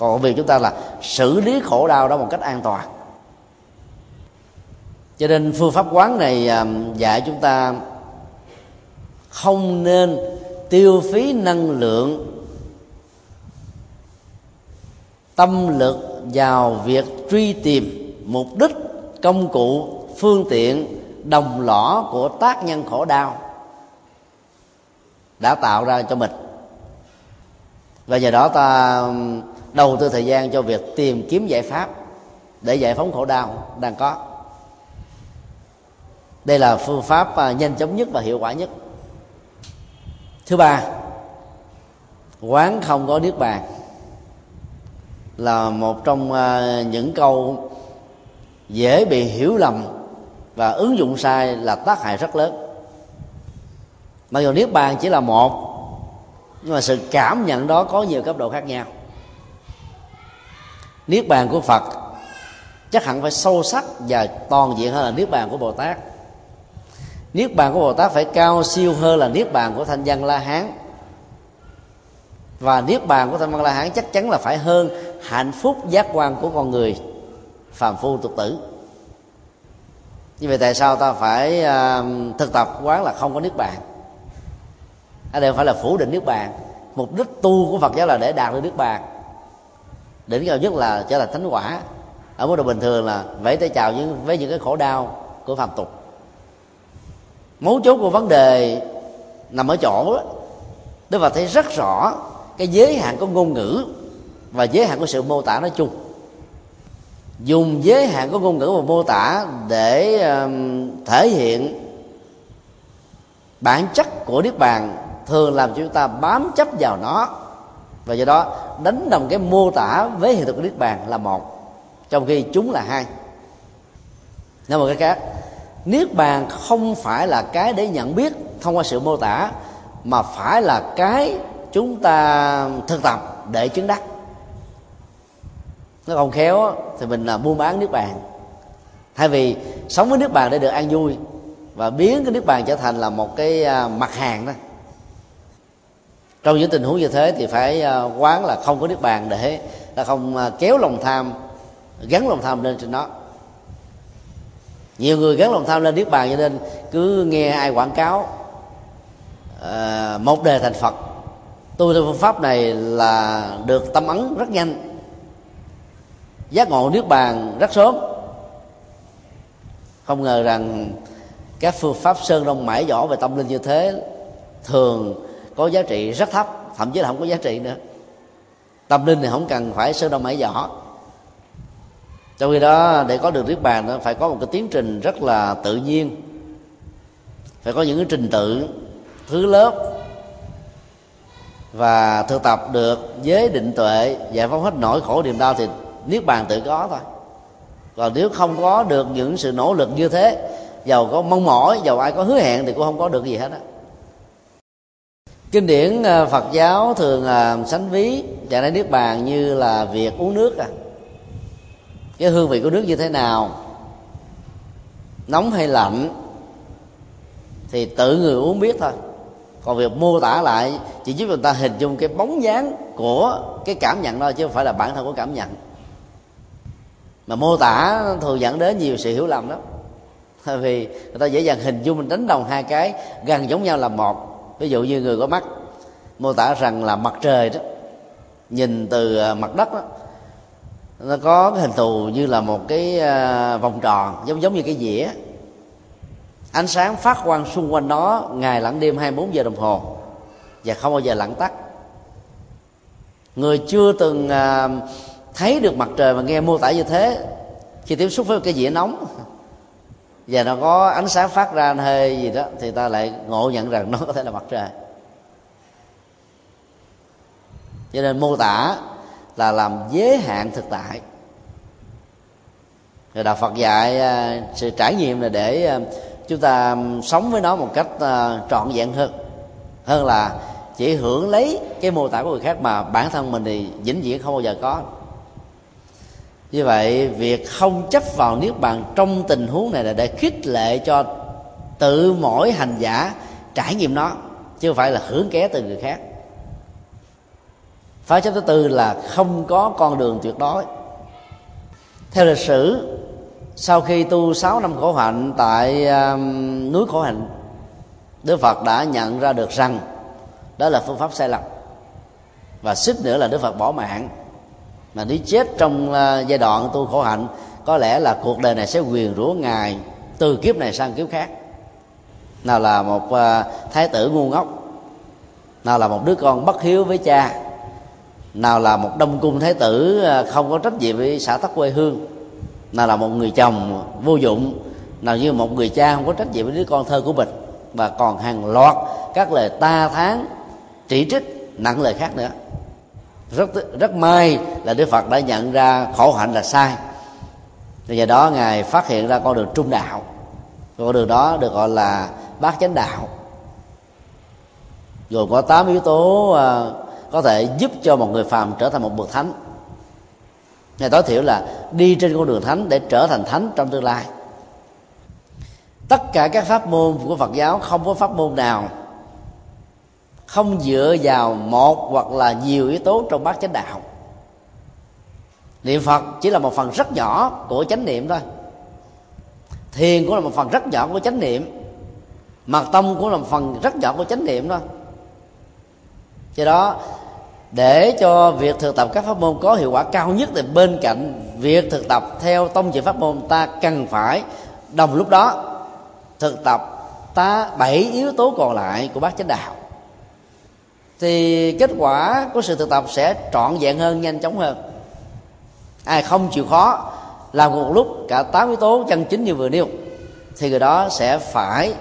còn việc chúng ta là xử lý khổ đau đó một cách an toàn. Cho nên phương pháp quán này à, dạy chúng ta không nên tiêu phí năng lượng, tâm lực vào việc truy tìm mục đích, công cụ, phương tiện, đồng lõa của tác nhân khổ đau đã tạo ra cho mình. Và nhờ đó ta đầu tư thời gian cho việc tìm kiếm giải pháp để giải phóng khổ đau đang có. Đây là phương pháp à, nhanh chóng nhất và hiệu quả nhất. Thứ ba, quán không có niết bàn là một trong à, những câu dễ bị hiểu lầm và ứng dụng sai là tác hại rất lớn. Mặc dù niết bàn chỉ là một, nhưng mà sự cảm nhận đó có nhiều cấp độ khác nhau niết bàn của phật chắc hẳn phải sâu sắc và toàn diện hơn là niết bàn của bồ tát. Niết bàn của bồ tát phải cao siêu hơn là niết bàn của thanh văn la hán. Và niết bàn của thanh văn la hán chắc chắn là phải hơn hạnh phúc giác quan của con người phàm phu tục tử. Như vậy tại sao ta phải uh, thực tập quán là không có niết bàn? Ở đây phải là phủ định niết bàn. Mục đích tu của phật giáo là để đạt được niết bàn đỉnh cao nhất là trở thành thánh quả. Ở mức độ bình thường là vẫy tay chào với, với những cái khổ đau của phàm tục. Mấu chốt của vấn đề nằm ở chỗ đó. Đức Phật thấy rất rõ cái giới hạn của ngôn ngữ và giới hạn của sự mô tả nói chung. Dùng giới hạn của ngôn ngữ và mô tả để um, thể hiện bản chất của niết bàn thường làm cho chúng ta bám chấp vào nó và do đó, đánh đồng cái mô tả với hiện thực của niết bàn là một, trong khi chúng là hai. Nói một cái khác, niết bàn không phải là cái để nhận biết thông qua sự mô tả, mà phải là cái chúng ta thực tập để chứng đắc. Nó không khéo thì mình là buôn bán nước bàn. Thay vì sống với nước bàn để được an vui và biến cái nước bàn trở thành là một cái à, mặt hàng đó trong những tình huống như thế thì phải à, quán là không có niết bàn để ta không à, kéo lòng tham gắn lòng tham lên trên nó. Nhiều người gắn lòng tham lên niết bàn cho nên cứ nghe ai quảng cáo à, một đề thành phật. Tu theo phương pháp này là được tâm ấn rất nhanh. Giác ngộ niết bàn rất sớm. Không ngờ rằng các phương pháp sơn đông mãi võ về tâm linh như thế thường có giá trị rất thấp, thậm chí là không có giá trị nữa. Tâm linh thì không cần phải sơ đông mãi giỏ trong khi đó, để có được niết bàn đó, phải có một cái tiến trình rất là tự nhiên. Phải có những cái trình tự, thứ lớp, và thực tập được giới định tuệ, giải phóng hết nỗi khổ niềm đau thì niết bàn tự có thôi. Còn nếu không có được những sự nỗ lực như thế, giàu có mong mỏi, giàu ai có hứa hẹn thì cũng không có được gì hết á kinh điển à, phật giáo thường à, sánh ví trạng thái niết bàn như là việc uống nước à. Cái hương vị của nước như thế nào? Nóng hay lạnh? Thì tự người uống biết thôi. Còn việc mô tả lại chỉ giúp người ta hình dung cái bóng dáng của cái cảm nhận thôi, chứ không phải là bản thân của cảm nhận. Mà mô tả thường dẫn đến nhiều sự hiểu lầm đó Tại <laughs> vì người ta dễ dàng hình dung mình đánh đồng hai cái, gần giống nhau là một ví dụ như người có mắt, mô tả rằng là mặt trời đó, nhìn từ à, mặt đất đó, nó có cái hình thù như là một cái à, vòng tròn, giống giống như cái dĩa. Ánh sáng phát quang xung quanh nó, ngày lẫn đêm 24 giờ đồng hồ, và không bao giờ lặng tắt. Người chưa từng à, thấy được mặt trời mà nghe mô tả như thế, khi tiếp xúc với cái dĩa nóng và nó có ánh sáng phát ra hơi gì đó, thì ta lại ngộ nhận rằng nó có thể là mặt trời. Cho nên mô tả là làm giới hạn thực tại. Rồi đạo phật dạy à, sự trải nghiệm là để à, chúng ta sống với nó một cách à, trọn vẹn hơn. Hơn là chỉ hưởng lấy cái mô tả của người khác mà bản thân mình thì vĩnh viễn không bao giờ có như vậy việc không chấp vào niết bàn trong tình huống này là để khích lệ cho tự mỗi hành giả trải nghiệm nó chứ không phải là hưởng ké từ người khác. Phá chấp thứ tư là không có con đường tuyệt đối. Theo lịch sử sau khi tu 6 năm khổ hạnh tại um, núi khổ hạnh đức phật đã nhận ra được rằng đó là phương pháp sai lầm. Và xích nữa là đức phật bỏ mạng mà nếu chết trong à, giai đoạn tu khổ hạnh, có lẽ là cuộc đời này sẽ quyền rủa ngài từ kiếp này sang kiếp khác. Nào là một à, thái tử ngu ngốc, nào là một đứa con bất hiếu với cha, nào là một đông cung thái tử à, không có trách nhiệm với xã tắc quê hương, nào là một người chồng vô dụng, nào như một người cha không có trách nhiệm với đứa con thơ của mình, và còn hàng loạt các lời ta tháng chỉ trích, nặng lời khác nữa rất rất may là đức phật đã nhận ra khổ hạnh là sai. Thì giờ đó ngài phát hiện ra con đường trung đạo. Con đường đó được gọi là bát chánh đạo. Gồm có tám yếu tố à, có thể giúp cho một người phàm trở thành một bậc thánh. Ngài tối thiểu là đi trên con đường thánh để trở thành thánh trong tương lai. Tất cả các pháp môn của phật giáo không có pháp môn nào không dựa vào một hoặc là nhiều yếu tố trong bát chánh đạo. Niệm phật chỉ là một phần rất nhỏ của chánh niệm thôi. Thiền cũng là một phần rất nhỏ của chánh niệm. Mật tâm cũng là một phần rất nhỏ của chánh niệm thôi. Do đó, để cho việc thực tập các pháp môn có hiệu quả cao nhất thì bên cạnh việc thực tập theo tông chỉ pháp môn, ta cần phải đồng lúc đó thực tập ta bảy yếu tố còn lại của bát chánh đạo thì kết quả của sự thực tập sẽ trọn vẹn hơn, nhanh chóng hơn. Ai không chịu khó, làm một lúc, cả tám yếu tố chân chính như vừa nêu, thì người đó sẽ phải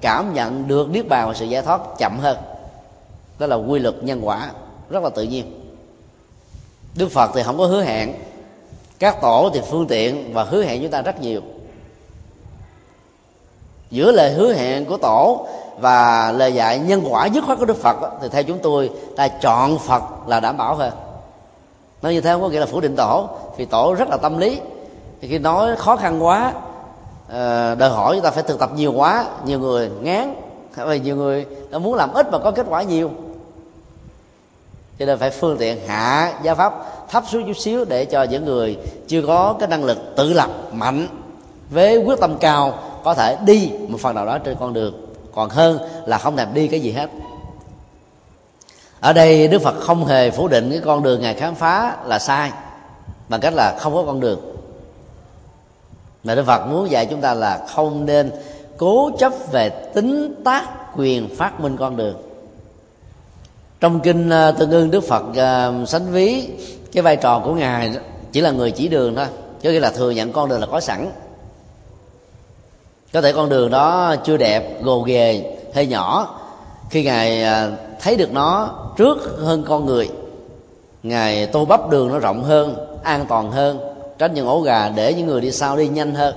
cảm nhận được niết bàn và sự giải thoát chậm hơn. Đó là quy luật nhân quả, rất là tự nhiên. Đức phật thì không có hứa hẹn, các tổ thì phương tiện và hứa hẹn chúng ta rất nhiều. Giữa lời hứa hẹn của tổ và lời dạy nhân quả dứt khoát của đức phật thì theo chúng tôi, ta chọn phật là đảm bảo hơn nói như thế không có nghĩa là phủ định tổ, vì tổ rất là tâm lý. Thì khi nói khó khăn quá ờ, đòi hỏi chúng ta phải thực tập nhiều quá, nhiều người ngán vì nhiều người đã muốn làm ít mà có kết quả nhiều. Cho nên phải phương tiện hạ giá pháp thấp xuống chút xíu để cho những người chưa có cái năng lực tự lập mạnh, với quyết tâm cao, có thể đi một phần nào đó trên con đường còn hơn là không thèm đi cái gì hết. Ở đây đức phật không hề phủ định cái con đường ngài khám phá là sai bằng cách là không có con đường. Mà đức phật muốn dạy chúng ta là không nên cố chấp về tính tác quyền phát minh con đường. Trong kinh ờ, tương ương đức phật uh, sánh ví cái vai trò của ngài chỉ là người chỉ đường thôi chứ nghĩa là thừa nhận con đường là có sẵn có thể con đường đó chưa đẹp, gồ ghề hơi nhỏ. Khi ngài à, thấy được nó trước hơn con người, ngài tô bắp đường nó rộng hơn, an toàn hơn, tránh những ổ gà để những người đi sau đi nhanh hơn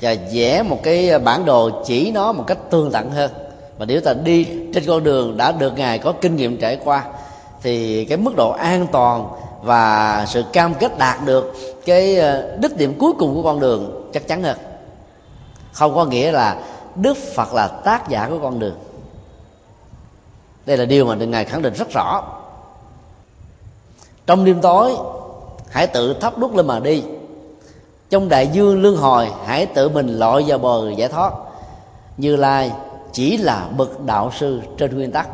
và vẽ một cái bản đồ chỉ nó một cách tương tận hơn. Và nếu ta đi trên con đường đã được ngài có kinh nghiệm trải qua, thì cái mức độ an toàn và sự cam kết đạt được cái ờ, đích điểm cuối cùng của con đường chắc chắn hơn không có nghĩa là đức phật là tác giả của con đường. Đây là điều mà ngài khẳng định rất rõ. Trong đêm tối, hãy tự thắp đuốc lên mà đi. Trong đại dương lương hồi, hãy tự mình lội vào bờ giải thoát. Như lai chỉ là bậc đạo sư trên nguyên tắc.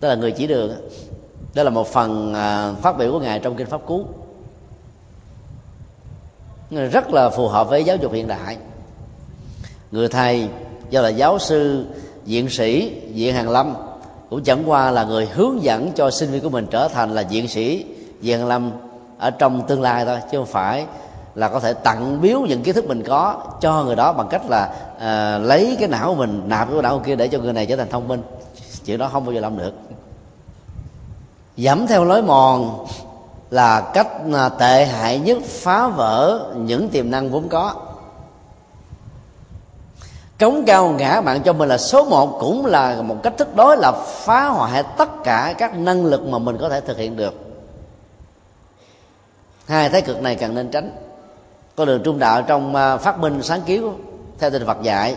Đó là người chỉ đường. Đó là một phần à, phát biểu của ngài trong kinh pháp cú. Rất là phù hợp với giáo dục hiện đại người thầy do là giáo sư viện sĩ viện hàng lâm cũng chẳng qua là người hướng dẫn cho sinh viên của mình trở thành là viện sĩ viện hàng lâm ở trong tương lai thôi chứ không phải là có thể tặng biếu những kiến thức mình có cho người đó bằng cách là à, lấy cái não của mình nạp cái não kia để cho người này trở thành thông minh. Chuyện đó không bao giờ làm được. Dẫm theo lối mòn là cách ờ, tệ hại nhất phá vỡ những tiềm năng vốn có cống cao ngã mạng cho mình là số một, cũng là một cách thức đối là phá hoại tất cả các năng lực mà mình có thể thực hiện được. Hai thái cực này cần nên tránh. Con đường trung đạo trong à, phát minh sáng kiến theo tinh Phật dạy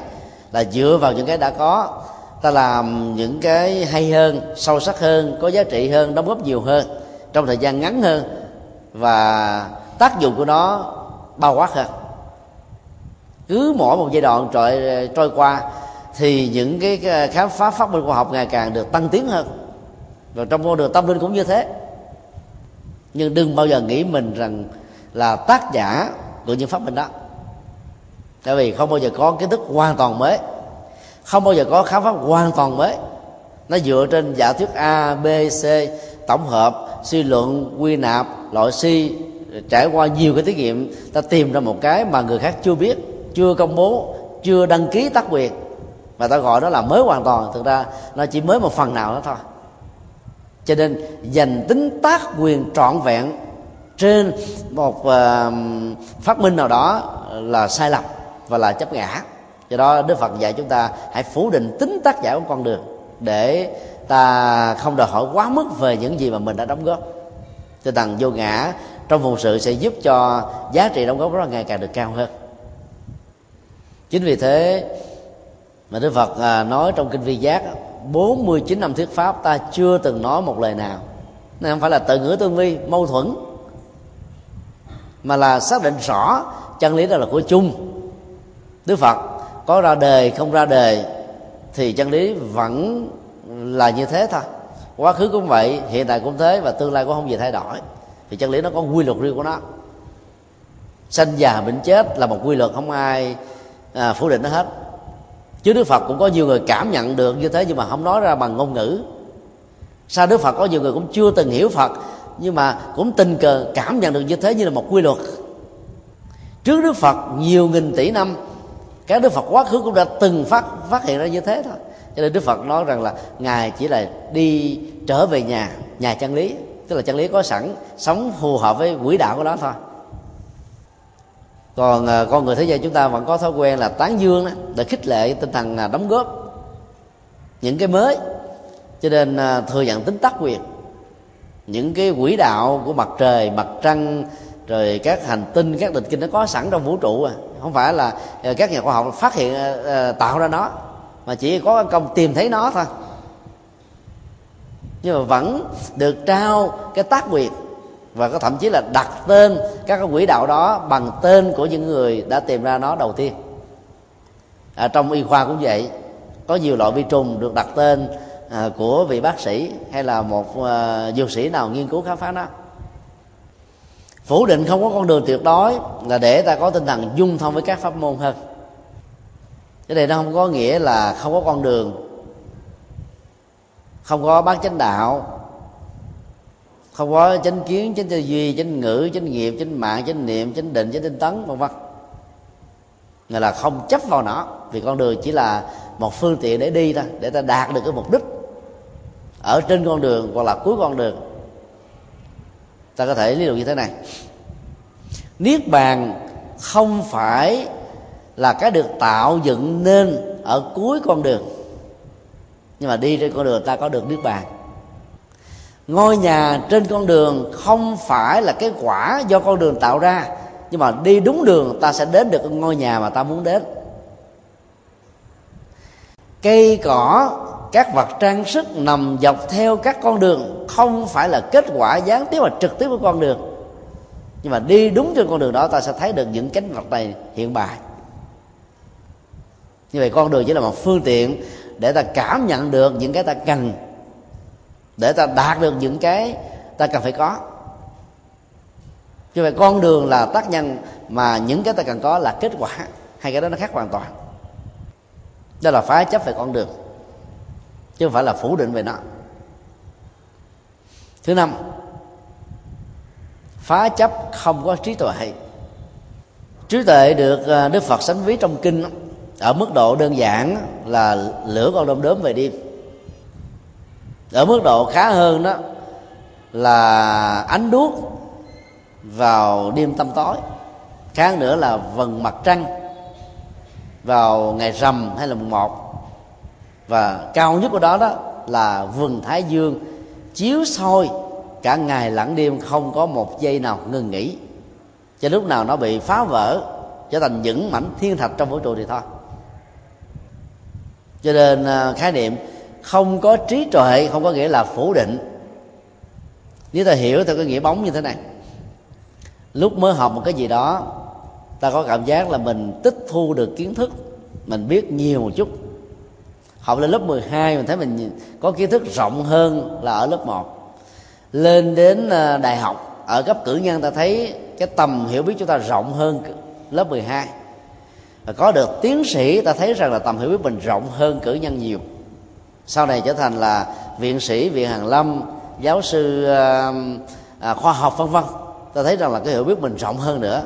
là dựa vào những cái đã có, ta làm những cái hay hơn, sâu sắc hơn, có giá trị hơn, đóng góp nhiều hơn, trong thời gian ngắn hơn, và tác dụng của nó bao quát hơn cứ mỗi một giai đoạn trôi trôi qua, thì những cái khám phá phát minh khoa học ngày càng được tăng tiến hơn. Và trong con đường tâm linh cũng như thế. Nhưng đừng bao giờ nghĩ mình rằng là tác giả của những phát minh đó. Tại vì không bao giờ có kiến thức hoàn toàn mới. Không bao giờ có khám phá hoàn toàn mới. Nó dựa trên giả thuyết a, b, c, tổng hợp, suy luận, quy nạp, loại suy, trải qua nhiều cái thí nghiệm, ta tìm ra một cái mà người khác chưa biết chưa công bố chưa đăng ký tác quyền. Mà ta gọi đó là mới hoàn toàn thực ra nó chỉ mới một phần nào đó thôi. Cho nên dành tính tác quyền trọn vẹn trên một uh, phát minh nào đó là sai lầm và là chấp ngã. Do đó đức phật dạy chúng ta hãy phủ định tính tác giả của con đường để ta không đòi hỏi quá mức về những gì mà mình đã đóng góp. Tinh thần vô ngã trong phụng sự sẽ giúp cho giá trị đóng góp đó ngày càng được cao hơn chính vì thế mà Đức Phật à, nói trong kinh Vi Giác 49 năm thuyết pháp, ta chưa từng nói một lời nào. Nên không phải là tự ngữ tương vi mâu thuẫn, mà là xác định rõ chân lý đó là của chung. Đức Phật, có ra đời, không ra đời, thì chân lý vẫn là như thế thôi. Quá khứ cũng vậy, hiện tại cũng thế, và tương lai cũng không gì thay đổi. Thì chân lý nó có quy luật riêng của nó. Sanh già bệnh chết là một quy luật, không ai à, phủ định nó hết. Chứ đức phật cũng có nhiều người cảm nhận được như thế nhưng mà không nói ra bằng ngôn ngữ. Sao đức phật có nhiều người cũng chưa từng hiểu phật nhưng mà cũng tình cờ cảm nhận được như thế như là một quy luật. Trước đức phật nhiều nghìn tỷ năm các đức phật quá khứ cũng đã từng phát phát hiện ra như thế thôi. Cho nên đức phật nói rằng là ngài chỉ là đi trở về nhà nhà chân lý tức là chân lý có sẵn sống phù hợp với quỹ đạo của nó thôi còn à, con người thế gian chúng ta vẫn có thói quen là tán dương đó để khích lệ tinh thần à, đóng góp những cái mới. Cho nên à, thừa nhận tính tác quyền những cái quỹ đạo của mặt trời mặt trăng rồi các hành tinh các định kinh nó có sẵn trong vũ trụ à. Không phải là à, các nhà khoa học phát hiện tạo ra nó mà chỉ có công tìm thấy nó thôi. Nhưng mà vẫn được trao cái tác quyền và có thậm chí là đặt tên các cái quỹ đạo đó bằng tên của những người đã tìm ra nó đầu tiên. À, trong y khoa cũng vậy. Có nhiều loại vi trùng được đặt tên à, của vị bác sĩ hay là một à, dược sĩ nào nghiên cứu khám phá nó. Phủ định không có con đường tuyệt đối là để ta có tinh thần dung thông với các pháp môn hơn. Cái này nó không có nghĩa là không có con đường không có bác chánh đạo không có chánh kiến, chánh tư duy, chánh ngữ, chánh nghiệp, chánh mạng, chánh niệm, chánh định, chánh tinh tấn, vân vân. Nghĩa là không chấp vào nó, vì con đường chỉ là một phương tiện để đi thôi, để ta đạt được cái mục đích ở trên con đường hoặc là cuối con đường. Ta có thể lý luận như thế này. Niết bàn không phải là cái được tạo dựng nên ở cuối con đường, nhưng mà đi trên con đường ta có được niết bàn ngôi nhà trên con đường không phải là cái quả do con đường tạo ra, nhưng mà đi đúng đường ta sẽ đến được ngôi nhà mà ta muốn đến. Cây cỏ, các vật trang sức nằm dọc theo các con đường không phải là kết quả gián tiếp và trực tiếp của con đường. Nhưng mà đi đúng trên con đường đó ta sẽ thấy được những cánh vật này hiện bài. Như vậy con đường chỉ là một phương tiện để ta cảm nhận được những cái ta cần để ta đạt được những cái ta cần phải có. Chứ vậy con đường là tác nhân mà những cái ta cần có là kết quả. Hai cái đó nó khác hoàn toàn. Đó là phá chấp về con đường, chứ không phải là phủ định về nó. Thứ năm, phá chấp không có trí tuệ. Trí tuệ được ờ, đức phật sánh ví trong kinh ở mức độ đơn giản là lửa con đom đóm về đêm ở mức độ khá hơn đó là ánh đuốc vào đêm tăm tối khá nữa là vầng mặt trăng vào ngày rằm hay là mùng một. Và cao nhất của đó đó là vầng thái dương chiếu soi cả ngày lẫn đêm, không có một giây nào ngừng nghỉ. Cho lúc nào nó bị phá vỡ, trở thành những mảnh thiên thạch trong vũ trụ thì thôi. Cho nên à, khái niệm không có trí tuệ, không có nghĩa là phủ định. Nếu ta hiểu theo cái nghĩa bóng như thế này, lúc mới học một cái gì đó, ta có cảm giác là mình tích thu được kiến thức, mình biết nhiều một chút. Học lên lớp 12 mình thấy mình có kiến thức rộng hơn là ở lớp 1 lên đến à, đại học, ở cấp cử nhân ta thấy cái tầm hiểu biết chúng ta rộng hơn lớp 12 và có được tiến sĩ, ta thấy rằng là tầm hiểu biết mình rộng hơn cử nhân nhiều sau này trở thành là viện sĩ viện hàn lâm giáo sư à, khoa học vân vân. Ta thấy rằng là cái hiểu biết mình rộng hơn nữa.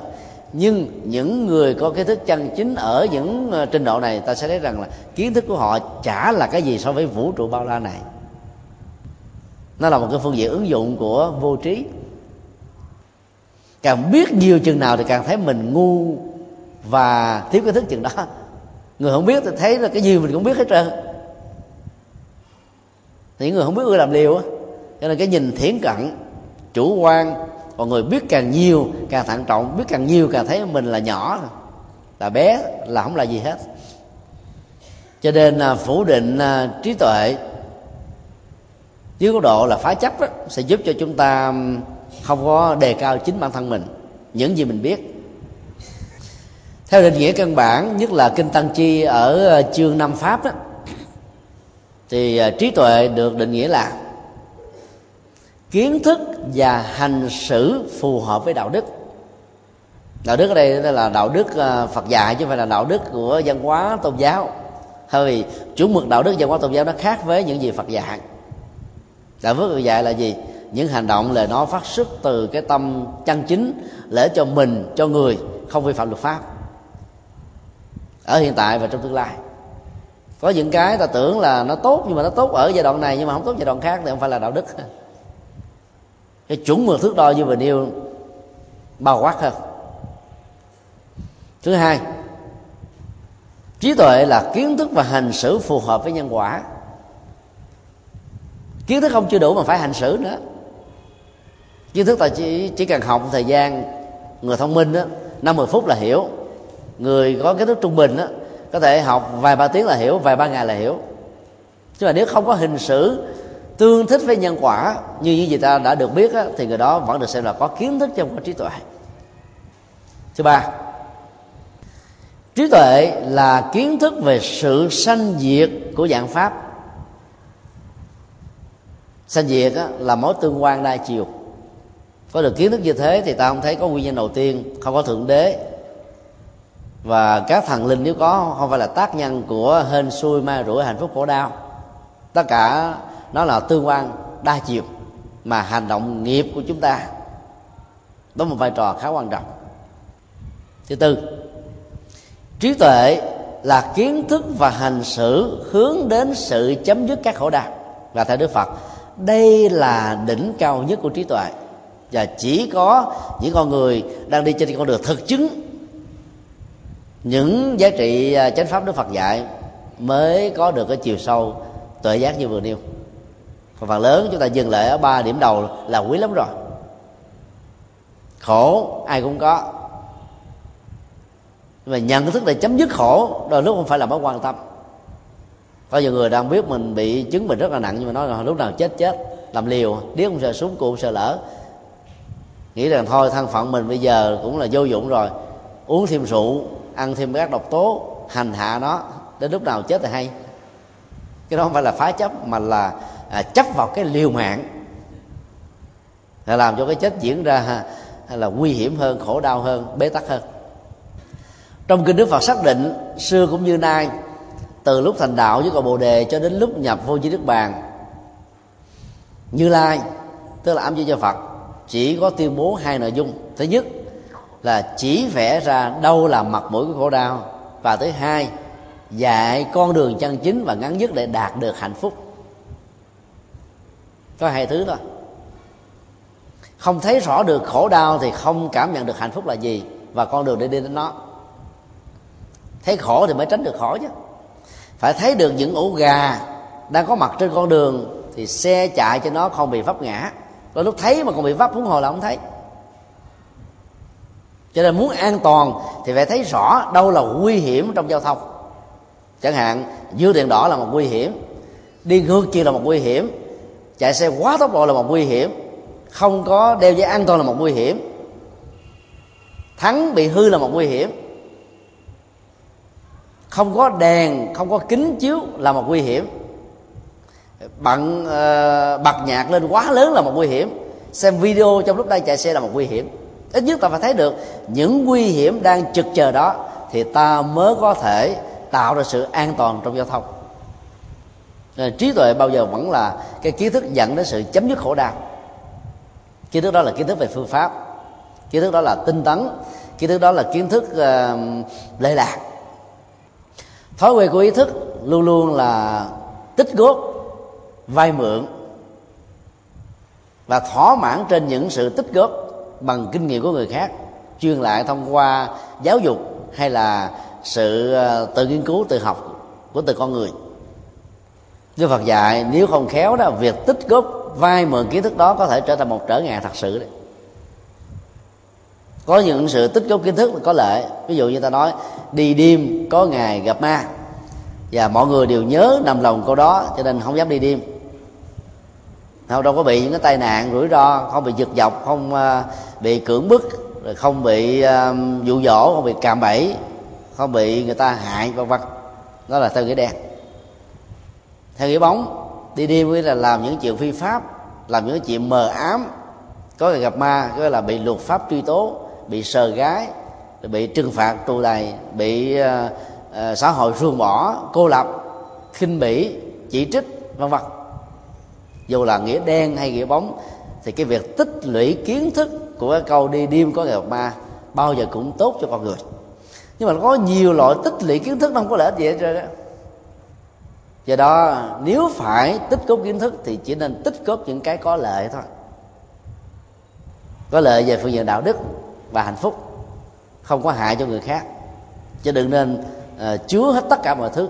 Nhưng những người có kiến thức chân chính ở những ờ, trình độ này ta sẽ thấy rằng là kiến thức của họ chả là cái gì so với vũ trụ bao la này. Nó là một cái phương diện ứng dụng của vô trí. Càng biết nhiều chừng nào thì càng thấy mình ngu và thiếu kiến thức chừng đó. Người không biết thì thấy là cái gì mình cũng biết hết trơn những người không biết ưa làm liều á cho nên cái nhìn thiển cận chủ quan còn người biết càng nhiều càng thận trọng biết càng nhiều càng thấy mình là nhỏ là bé là không là gì hết. Cho nên là phủ định à, trí tuệ dưới góc độ là phá chấp đó, sẽ giúp cho chúng ta không có đề cao chính bản thân mình những gì mình biết. Theo định nghĩa căn bản nhất là kinh tăng chi ở à, chương năm pháp đó thì à, trí tuệ được định nghĩa là kiến thức và hành xử phù hợp với đạo đức. Đạo đức ở đây là đạo đức à, phật dạy chứ không phải là đạo đức của văn hóa tôn giáo. Bởi vì chủ mực đạo đức văn hóa tôn giáo nó khác với những gì phật dạy. Đạo đức phật dạy là gì? Những hành động lời nói phát xuất từ cái tâm chân chính để cho mình, cho người, không vi phạm luật pháp. Ở hiện tại và trong tương lai có những cái ta tưởng là nó tốt nhưng mà nó tốt ở giai đoạn này nhưng mà không tốt giai đoạn khác thì không phải là đạo đức. Cái chuẩn mực thước đo như vừa nêu, bao quát hơn. Thứ hai, trí tuệ là kiến thức và hành xử phù hợp với nhân quả. Kiến thức không chưa đủ mà phải hành xử nữa. Kiến thức ta chỉ chỉ cần học thời gian, người thông minh đó năm mười phút là hiểu. Người có kiến thức trung bình đó có thể học vài ba tiếng là hiểu vài ba ngày là hiểu. Chứ mà nếu không có hình xử tương thích với nhân quả như những gì ta đã được biết á, thì người đó vẫn được xem là có kiến thức trong có trí tuệ. Thứ ba trí tuệ là kiến thức về sự sanh diệt của dạng pháp. Sanh diệt á, là mối tương quan đa chiều. Có được kiến thức như thế thì ta không thấy có nguyên nhân đầu tiên không có thượng đế và các thần linh nếu có, không phải là tác nhân của hên xui, ma rủi hạnh phúc, khổ đau. Tất cả nó là tương quan đa chiều mà hành động nghiệp của chúng ta đóng một vai trò khá quan trọng. Thứ tư, trí tuệ là kiến thức và hành xử hướng đến sự chấm dứt các khổ đau. Và theo đức phật, đây là đỉnh cao nhất của trí tuệ. Và chỉ có những con người đang đi trên con đường thực chứng những giá trị à, chánh pháp đức phật dạy mới có được cái chiều sâu, tuệ giác như vừa nêu. Còn phần lớn chúng ta dừng lại ở ba điểm đầu là quý lắm rồi. Khổ, ai cũng có. Nhưng mà nhận thức để chấm dứt khổ, đôi lúc không phải là mối quan tâm. Có nhiều người đang biết mình bị chứng bệnh rất là nặng, nhưng mà nói là lúc nào chết chết. Làm liều, điếc không sợ súng cụ sợ lỡ nghĩ rằng thôi, thân phận mình bây giờ cũng là vô dụng rồi. Uống thêm rượu ăn thêm các độc tố hành hạ nó đến lúc nào chết thì hay. Cái đó không phải là phá chấp mà là à, chấp vào cái liều mạng. Là làm cho cái chết diễn ra hay là nguy hiểm hơn khổ đau hơn bế tắc hơn. Trong kinh đức phật xác định xưa cũng như nay từ lúc thành đạo với cội bồ đề cho đến lúc nhập vô di đức bàn như lai tức là âm duy cho phật chỉ có tuyên bố hai nội dung. Thứ nhất là chỉ vẽ ra đâu là mặt mũi của khổ đau. Và thứ hai, dạy con đường chân chính và ngắn nhất để đạt được hạnh phúc. Có hai thứ thôi. Không thấy rõ được khổ đau thì không cảm nhận được hạnh phúc là gì và con đường để đi đến nó. Thấy khổ thì mới tránh được khổ chứ. Phải thấy được những ổ gà đang có mặt trên con đường thì xe chạy cho nó không bị vấp ngã. Rồi lúc thấy mà còn bị vấp huống hồ là không thấy cho nên muốn an toàn thì phải thấy rõ đâu là nguy hiểm trong giao thông. Chẳng hạn dưới đèn đỏ là một nguy hiểm đi ngược chiều là một nguy hiểm chạy xe quá tốc độ là một nguy hiểm không có đeo dây an toàn là một nguy hiểm thắng bị hư là một nguy hiểm không có đèn không có kính chiếu là một nguy hiểm bận uh, bật nhạc lên quá lớn là một nguy hiểm xem video trong lúc đang chạy xe là một nguy hiểm ít nhất ta phải thấy được những nguy hiểm đang trực chờ đó thì ta mới có thể tạo ra sự an toàn trong giao thông. Trí tuệ bao giờ vẫn là cái kiến thức dẫn đến sự chấm dứt khổ đau. Kiến thức đó là kiến thức về phương pháp kiến thức đó là tinh tấn kiến thức đó là kiến thức uh, lệ lạc. Thói quen của ý thức luôn luôn là tích góp vay mượn và thỏa mãn trên những sự tích góp bằng kinh nghiệm của người khác chuyên lại thông qua giáo dục hay là sự ờ, tự nghiên cứu, tự học của từng con người. Đức Phật dạy, nếu không khéo đó, việc tích góp vay mượn kiến thức đó có thể trở thành một trở ngại thật sự đấy. Có những sự tích góp kiến thức có lợi. Ví dụ như ta nói, đi đêm có ngày gặp ma. Và mọi người đều nhớ nằm lòng câu đó, cho nên không dám đi đêm không đâu có bị những cái tai nạn rủi ro không bị giật dọc không à, bị cưỡng bức rồi không bị à, dụ dỗ không bị cạm bẫy không bị người ta hại vân vân. Đó là theo nghĩa đen. Theo nghĩa bóng đi đi với là làm những chuyện phi pháp làm những chuyện mờ ám. Có người gặp ma có là bị luật pháp truy tố bị sờ gái bị trừng phạt tù đầy bị uh, uh, xã hội ruồng bỏ cô lập khinh bỉ chỉ trích vân vân dù là nghĩa đen hay nghĩa bóng thì cái việc tích lũy kiến thức của cái câu đi đêm có ngày ma bao giờ cũng tốt cho con người. Nhưng mà có nhiều loại tích lũy kiến thức không có lợi ích gì hết trơn á. Do đó nếu phải tích cốt kiến thức thì chỉ nên tích cốt những cái có lợi thôi. Có lợi về phương diện đạo đức và hạnh phúc không có hại cho người khác. Chứ đừng nên uh, chứa hết tất cả mọi thứ.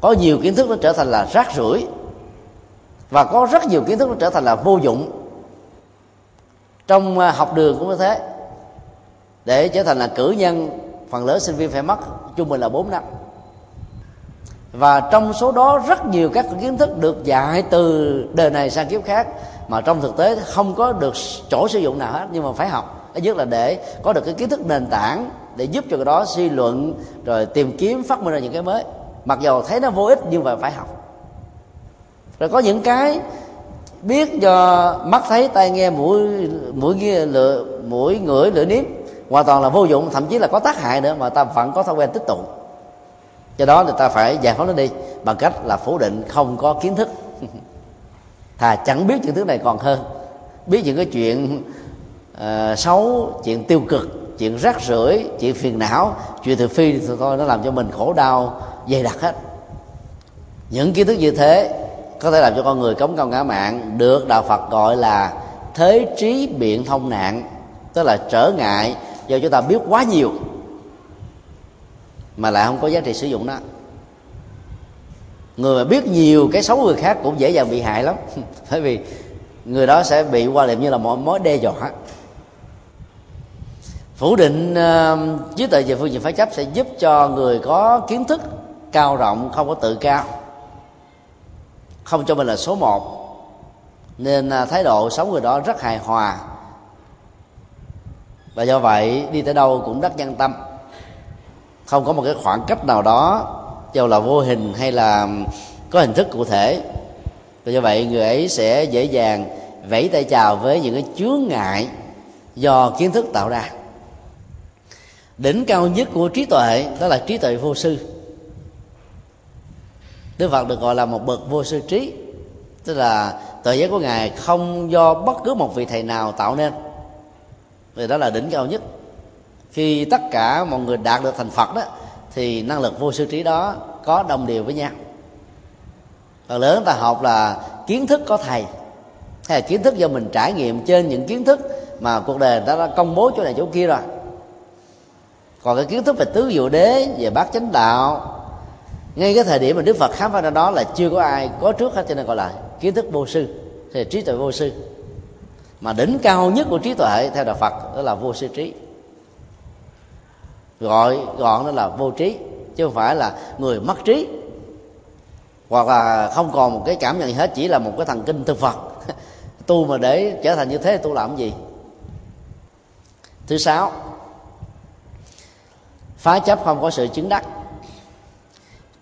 Có nhiều kiến thức nó trở thành là rác rưởi và có rất nhiều kiến thức nó trở thành là vô dụng. Trong à, học đường cũng như thế. Để trở thành là cử nhân, phần lớn sinh viên phải mất trung bình là 4 năm. Và trong số đó rất nhiều các kiến thức được dạy từ đời này sang kiếp khác, mà trong thực tế không có được chỗ sử dụng nào hết, nhưng mà phải học. Thứ nhất là để có được cái kiến thức nền tảng để giúp cho cái đó suy luận, rồi tìm kiếm, phát minh ra những cái mới. Mặc dầu thấy nó vô ích nhưng mà phải học rồi có những cái biết do mắt thấy tai nghe mũi mũi nghe lựa mũi ngửi lưỡi nếm. Hoàn toàn là vô dụng thậm chí là có tác hại nữa mà ta vẫn có thói quen tích tụ. Do đó người ta phải giải phóng nó đi bằng cách là phủ định không có kiến thức. <laughs> Thà chẳng biết những thứ này còn hơn. Biết những cái chuyện uh, xấu chuyện tiêu cực chuyện rác rưởi chuyện phiền não. Chuyện thị phi thì thôi nó làm cho mình khổ đau dày đặc hết. Những kiến thức như thế có thể làm cho con người cống công ngã mạng được đạo phật gọi là thế trí biện thông nạn tức là trở ngại do chúng ta biết quá nhiều mà lại không có giá trị sử dụng đó người mà biết nhiều cái xấu người khác cũng dễ dàng bị hại lắm. <laughs> Bởi vì người đó sẽ bị quan niệm như là một mối đe dọa. Phủ định uh, trí tuệ về phương diện phái chấp sẽ giúp cho người có kiến thức cao rộng không có tự cao không cho mình là số một. Nên à, thái độ sống người đó rất hài hòa. Và do vậy, đi tới đâu cũng rất nhân tâm. Không có một cái khoảng cách nào đó dù là vô hình hay là có hình thức cụ thể. Và do vậy, người ấy sẽ dễ dàng vẫy tay chào với những cái chướng ngại do kiến thức tạo ra. Đỉnh cao nhất của trí tuệ, đó là trí tuệ vô sư đức phật được gọi là một bậc vô sư trí. Tức là tờ giấy của ngài không do bất cứ một vị thầy nào tạo nên. Vì đó là đỉnh cao nhất. Khi tất cả mọi người đạt được thành phật đó, thì năng lực vô sư trí đó có đồng điều với nhau. Phần lớn ta học là kiến thức có thầy, hay là kiến thức do mình trải nghiệm trên những kiến thức mà cuộc đời ta đã công bố chỗ này chỗ kia rồi. Còn cái kiến thức về tứ diệu đế, về bát chánh đạo ngay cái thời điểm mà đức phật khám phá ra đó là chưa có ai có trước hết, cho nên gọi là kiến thức vô sư thì trí tuệ vô sư. Mà đỉnh cao nhất của trí tuệ theo đạo phật đó là vô sư trí. Gọi gọn đó là vô trí, chứ không phải là người mất trí. Hoặc là không còn một cái cảm nhận gì hết, chỉ là một cái thần kinh thực phật <laughs> tu mà để trở thành như thế tu làm gì? Thứ sáu, phá chấp không có sự chứng đắc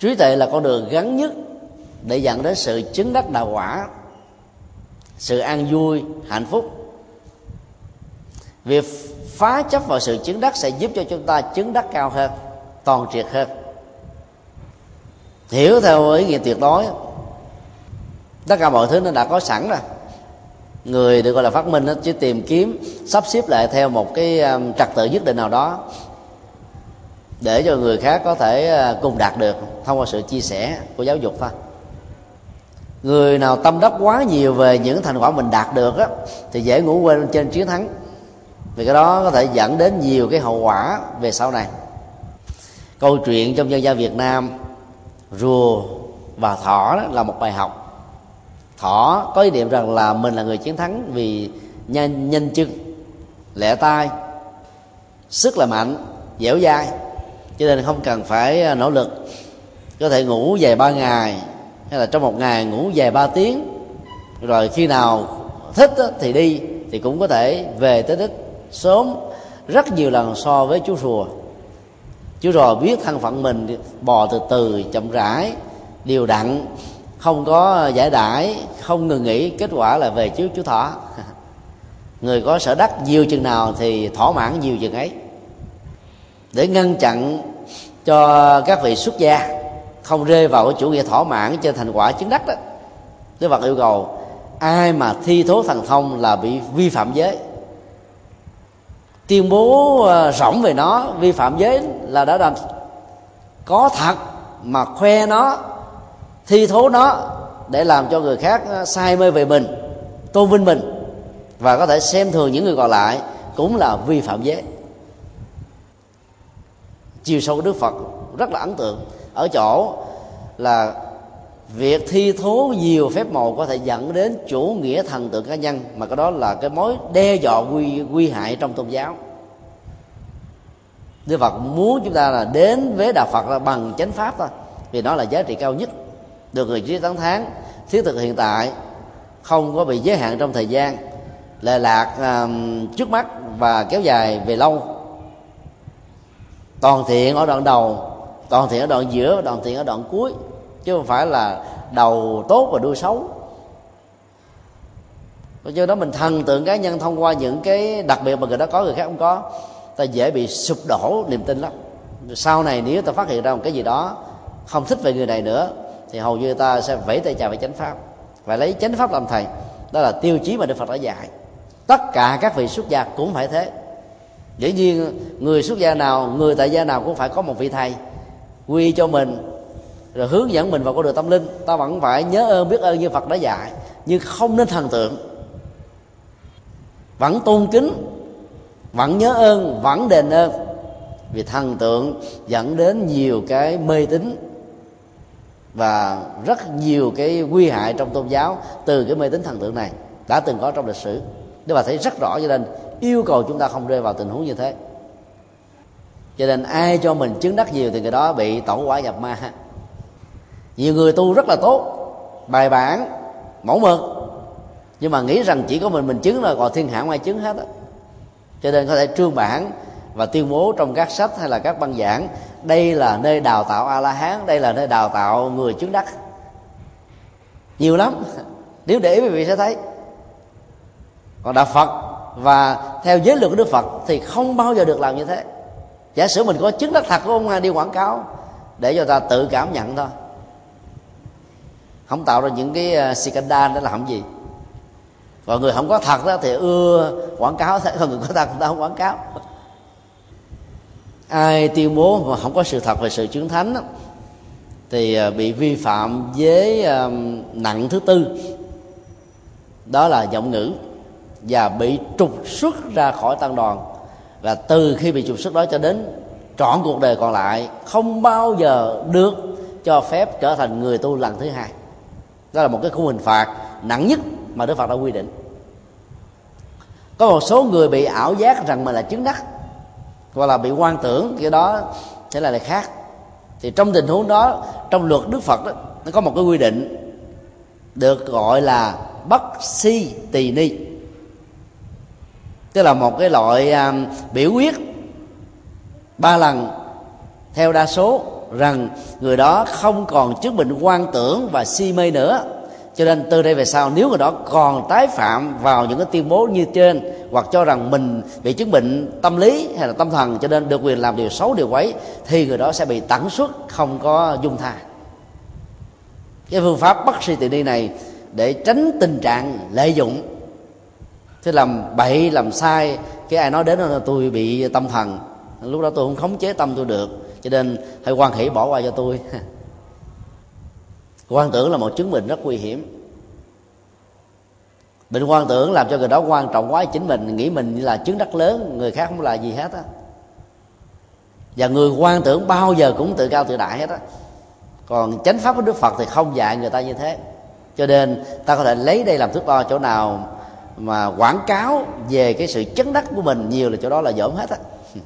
trí tuệ là con đường gắn nhất để dẫn đến sự chứng đắc đạo quả sự an vui hạnh phúc. Việc phá chấp vào sự chứng đắc sẽ giúp cho chúng ta chứng đắc cao hơn toàn triệt hơn. Hiểu theo ý nghĩa tuyệt đối tất cả mọi thứ nó đã có sẵn rồi. Người được gọi là phát minh đó, chỉ tìm kiếm sắp xếp lại theo một cái um, trật tự nhất định nào đó để cho người khác có thể à, cùng đạt được thông qua sự chia sẻ của giáo dục thôi. Người nào tâm đắc quá nhiều về những thành quả mình đạt được á, thì dễ ngủ quên trên chiến thắng. Vì cái đó có thể dẫn đến nhiều cái hậu quả về sau này. Câu chuyện trong dân gian việt nam rùa và thỏ đó là một bài học. Thỏ có ý niệm rằng là mình là người chiến thắng vì nhanh nhanh chân lẹ tay sức là mạnh dẻo dai cho nên không cần phải à, nỗ lực. Có thể ngủ về ba ngày, hay là trong một ngày ngủ về ba tiếng. Rồi khi nào thích thì đi, thì cũng có thể về tới đích sớm, rất nhiều lần so với chú rùa. Chú rùa biết thân phận mình bò từ từ, chậm rãi điều đặn, không có giải đãi, không ngừng nghỉ, kết quả là về trước chú thỏ <laughs> người có sở đắc nhiều chừng nào thì thỏa mãn nhiều chừng ấy để ngăn chặn cho các vị xuất gia không rơi vào cái chủ nghĩa thỏa mãn trên thành quả chứng đắc đó. Đức Phật yêu cầu, ai mà thi thố thần thông là bị vi phạm giới. Tuyên bố ờ, rỗng về nó, vi phạm giới là đã làm có thật mà khoe nó, thi thố nó để làm cho người khác ờ, sai mê về mình, tôn vinh mình và có thể xem thường những người còn lại cũng là vi phạm giới chiều sâu của đức phật rất là ấn tượng. Ở chỗ là việc thi thố nhiều phép màu có thể dẫn đến chủ nghĩa thần tượng cá nhân mà cái đó là cái mối đe dọa nguy nguy hại trong tôn giáo. Đức Phật muốn chúng ta là đến với Đạo Phật là bằng chánh pháp thôi vì nó là giá trị cao nhất. Được người trí tán thán thiết thực hiện tại không có bị giới hạn trong thời gian lệ lạc uh, trước mắt và kéo dài về lâu toàn thiện ở đoạn đầu, toàn thiện ở đoạn giữa, toàn thiện ở đoạn cuối, chứ không phải là đầu tốt và đuôi xấu. Do đó, mình thần tượng cá nhân thông qua những cái đặc biệt mà người đó có, người khác không có, ta dễ bị sụp đổ niềm tin lắm. Sau này nếu ta phát hiện ra một cái gì đó không thích về người này nữa, thì hầu như ta sẽ vẫy tay chào về chánh pháp. Và lấy chánh pháp làm thầy, đó là tiêu chí mà đức phật đã dạy. Tất cả các vị xuất gia cũng phải thế dĩ nhiên, người xuất gia nào, người tại gia nào cũng phải có một vị thầy quy cho mình, rồi hướng dẫn mình vào con đường tâm linh. Ta vẫn phải nhớ ơn, biết ơn như phật đã dạy, nhưng không nên thần tượng. Vẫn tôn kính, vẫn nhớ ơn, vẫn đền ơn. Vì thần tượng dẫn đến nhiều cái mê tín và rất nhiều cái nguy hại trong tôn giáo từ cái mê tín thần tượng này đã từng có trong lịch sử. Đức bà thấy rất rõ cho nên yêu cầu chúng ta không rơi vào tình huống như thế. Cho nên ai cho mình chứng đắc nhiều thì người đó bị tổ quả nhập ma. Nhiều người tu rất là tốt, bài bản, mẫu mực. Nhưng mà nghĩ rằng chỉ có mình mình chứng là còn thiên hạ ngoài chứng hết á. Cho nên có thể trương bản và tuyên bố trong các sách hay là các băng giảng, đây là nơi đào tạo a la hán đây là nơi đào tạo người chứng đắc. Nhiều lắm. Nếu để quý vị sẽ thấy, còn đạo phật và theo giới luật của đức phật thì không bao giờ được làm như thế. Giả sử mình có chứng đắc thật của ông đi quảng cáo để cho ta tự cảm nhận thôi. Không tạo ra những cái ờ, scandal đó làm gì. Còn người không có thật đó thì ưa quảng cáo thế còn người có thật người ta không quảng cáo. Ai tuyên bố mà không có sự thật về sự chứng thánh đó, thì ờ, bị vi phạm với nặng thứ tư. Đó là giọng ngữ và bị trục xuất ra khỏi tăng đoàn. Và từ khi bị trục xuất đó cho đến trọn cuộc đời còn lại, không bao giờ được cho phép trở thành người tu lần thứ hai. Đó là một cái khung hình phạt nặng nhất mà đức phật đã quy định. Có một số người bị ảo giác rằng mình là chứng đắc, hoặc là bị quan tưởng cái đó sẽ là lại khác. Thì trong tình huống đó, trong luật đức phật đó, nó có một cái quy định được gọi là bất si tỳ ni tức là một cái loại um, biểu quyết ba lần theo đa số rằng người đó không còn chứng bệnh quan tưởng và si mê nữa. Cho nên từ đây về sau nếu người đó còn tái phạm vào những cái tuyên bố như trên hoặc cho rằng mình bị chứng bệnh tâm lý hay là tâm thần cho nên được quyền làm điều xấu điều quấy thì người đó sẽ bị tẩn xuất không có dung tha. Cái phương pháp bắt si tỳ ni này để tránh tình trạng lợi dụng thế làm bậy, làm sai, cái ai nói đến là tôi bị tâm thần. Lúc đó tôi không khống chế tâm tôi được, cho nên hãy quan hỷ bỏ qua cho tôi. <laughs> Quan tưởng là một chứng bệnh rất nguy hiểm. Bệnh quan tưởng làm cho người đó quan trọng quá, chính mình nghĩ mình là chứng đắc lớn, người khác không là gì hết á. Và người quan tưởng bao giờ cũng tự cao tự đại hết á. Còn chánh pháp của đức phật thì không dạy người ta như thế. Cho nên ta có thể lấy đây làm thước đo chỗ nào mà quảng cáo về cái sự chấn đắc của mình nhiều là chỗ đó là dởm hết á. <laughs>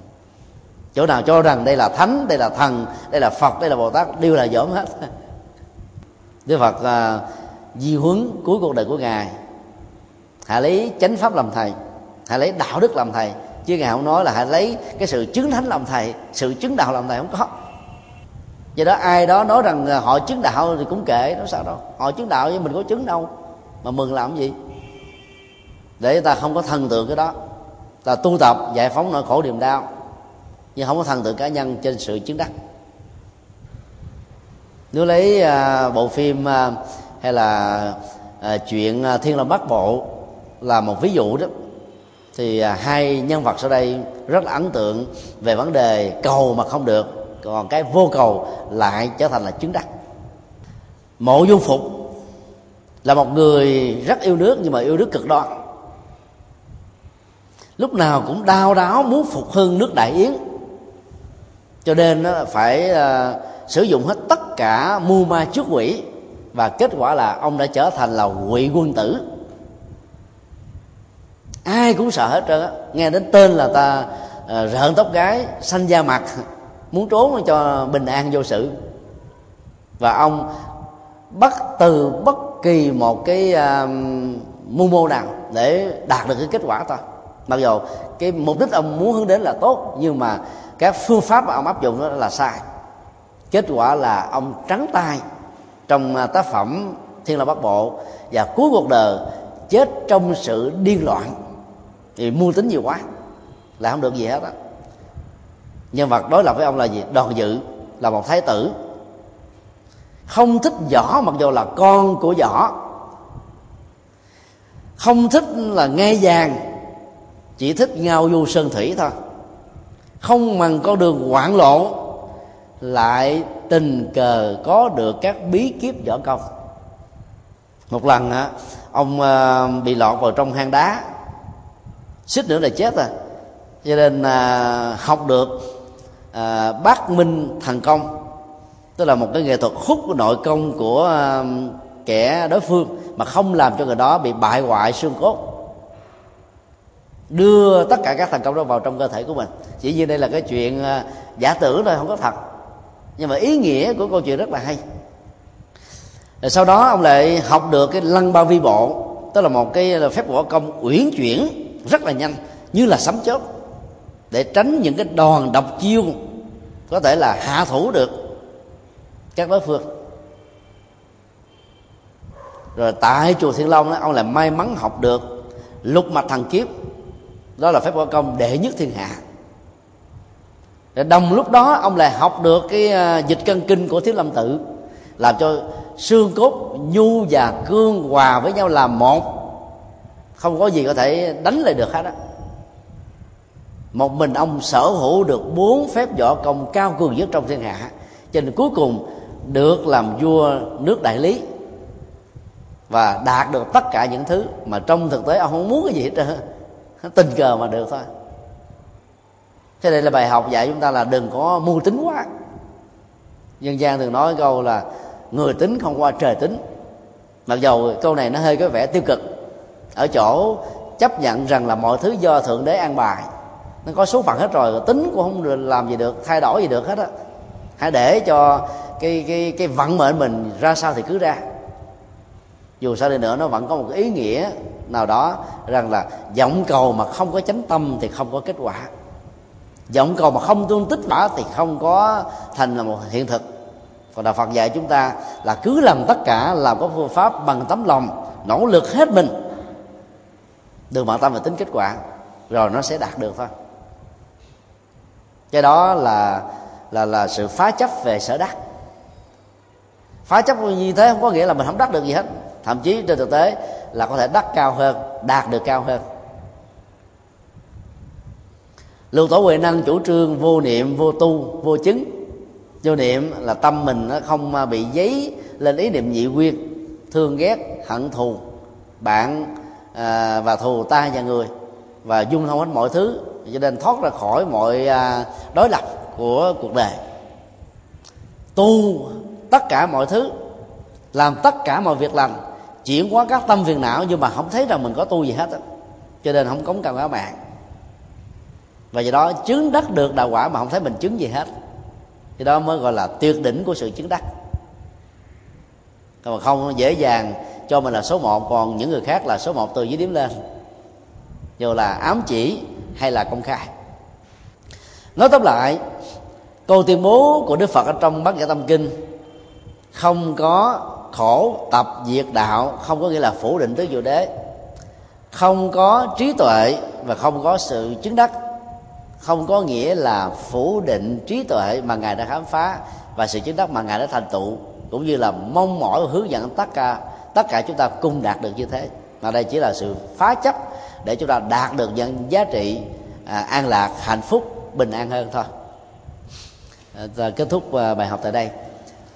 Chỗ nào cho rằng đây là thánh đây là thần đây là phật đây là bồ tát đều là dởm hết. <laughs> Đức phật à, di huấn cuối cuộc đời của ngài. Hãy lấy chánh pháp làm thầy hãy lấy đạo đức làm thầy chứ ngài không nói là hãy lấy cái sự chứng thánh làm thầy sự chứng đạo làm thầy không có. Do đó ai đó nói rằng à, họ chứng đạo thì cũng kệ nó sao đâu. Họ chứng đạo với mình có chứng đâu mà mừng làm gì? Để ta không có thần tượng cái đó. Ta tu tập giải phóng nỗi khổ niềm đau nhưng không có thần tượng cá nhân trên sự chứng đắc. Nếu lấy uh, bộ phim uh, hay là uh, chuyện thiên long bắc bộ là một ví dụ đó thì hai nhân vật sau đây rất là ấn tượng về vấn đề cầu mà không được còn cái vô cầu lại trở thành là chứng đắc. Mộ dung phục là một người rất yêu nước nhưng mà yêu nước cực đoan lúc nào cũng đau đáo muốn phục hưng nước đại yến. Cho nên nó phải uh, sử dụng hết tất cả mưu ma trước quỷ. Và kết quả là ông đã trở thành là quỷ quân tử. Ai cũng sợ hết trơn á. Nghe đến tên là ta uh, rợn tóc gái xanh da mặt muốn trốn cho bình an vô sự. Và ông bắt từ bất kỳ một cái uh, mưu mô nào để đạt được cái kết quả thôi mặc dù cái mục đích ông muốn hướng đến là tốt, nhưng mà các phương pháp mà ông áp dụng đó là sai. Kết quả là ông trắng tay trong à, tác phẩm thiên la bắc bộ và cuối cuộc đời chết trong sự điên loạn. Thì mưu tính nhiều quá là không được gì hết á. Nhân vật đối lập với ông là gì? Đoàn dự là một thái tử. Không thích võ, mặc dù là con của võ. Không thích là nghe vàng chỉ thích ngao du sơn thủy thôi. Không bằng con đường hoạn lộ lại tình cờ có được các bí kíp võ công. Một lần à, ông à, bị lọt vào trong hang đá. Xích nữa là chết rồi. Cho nên à, học được bác minh thần công, tức là một cái nghệ thuật hút nội công của kẻ đối phương, mà không làm cho người đó bị bại hoại xương cốt đưa tất cả các thành công đó vào trong cơ thể của mình. Chỉ như đây là cái chuyện à, giả tưởng thôi không có thật. Nhưng mà ý nghĩa của câu chuyện rất là hay. Rồi sau đó ông lại học được cái lăng ba vi bộ tức là một cái phép võ công uyển chuyển rất là nhanh như là sấm chớp để tránh những cái đòn độc chiêu có thể là hạ thủ được các đối phương. Rồi tại chùa thiên long đó, ông lại may mắn học được lục mạch thần kiếp đó là phép võ công đệ nhất thiên hạ. Để đồng lúc đó, ông lại học được cái à, dịch cân kinh của thiếu lâm tự làm cho xương cốt, nhu và cương hòa với nhau làm một. Không có gì có thể đánh lại được hết á. Một mình ông sở hữu được bốn phép võ công cao cường nhất trong thiên hạ, cho nên cuối cùng được làm vua nước đại lý và đạt được tất cả những thứ mà trong thực tế ông không muốn cái gì hết trơn tình cờ mà được thôi. Thế đây là bài học dạy chúng ta là đừng có mưu tính quá. Dân gian thường nói câu là người tính không qua trời tính. Mặc dầu câu này nó hơi có vẻ tiêu cực. Ở chỗ chấp nhận rằng là mọi thứ do thượng đế an bài, nó có số phận hết rồi, tính cũng không làm gì được, thay đổi gì được hết á. Hãy để cho cái cái cái vận mệnh mình ra sao thì cứ ra dù sao đi nữa, nó vẫn có một ý nghĩa nào đó rằng là vọng cầu mà không có chánh tâm thì không có kết quả. Vọng cầu mà không tương tích quả thì không có thành là một hiện thực. Còn đạo phật dạy chúng ta là cứ làm tất cả, làm có phương pháp bằng tấm lòng, nỗ lực hết mình. Đừng bận tâm về tính kết quả, rồi nó sẽ đạt được thôi. Cái đó là là là sự phá chấp về sở đắc. Phá chấp như thế không có nghĩa là mình không đắc được gì hết thậm chí trên thực tế là có thể đắc cao hơn đạt được cao hơn. Lưu tổ huệ năng chủ trương vô niệm vô tu vô chứng. Vô niệm là tâm mình nó không bị giấy lên ý niệm nhị quyên thương ghét hận thù. Bạn à, và thù ta và người. Và dung thông hết mọi thứ cho nên thoát ra khỏi mọi à, đối lập của cuộc đời. Tu tất cả mọi thứ làm tất cả mọi việc lành chuyển hóa các tâm phiền não, nhưng mà không thấy rằng mình có tu gì hết cho nên không cống cần các bạn. Và do đó chứng đắc được đạo quả mà không thấy mình chứng gì hết. Thì đó mới gọi là tuyệt đỉnh của sự chứng đắc. Còn không dễ dàng cho mình là số một, còn những người khác là số một từ dưới điểm lên. Dù là ám chỉ hay là công khai. Nói tóm lại, câu tuyên bố của đức phật ở trong bát nhã tâm kinh không có khổ tập diệt đạo không có nghĩa là phủ định tứ diệu đế. Không có trí tuệ và không có sự chứng đắc. Không có nghĩa là phủ định trí tuệ mà ngài đã khám phá và sự chứng đắc mà ngài đã thành tựu cũng như là mong mỏi hướng dẫn tất cả tất cả chúng ta cùng đạt được như thế. Mà đây chỉ là sự phá chấp để chúng ta đạt được những giá trị à, an lạc hạnh phúc bình an hơn thôi. À, kết thúc à, bài học tại đây.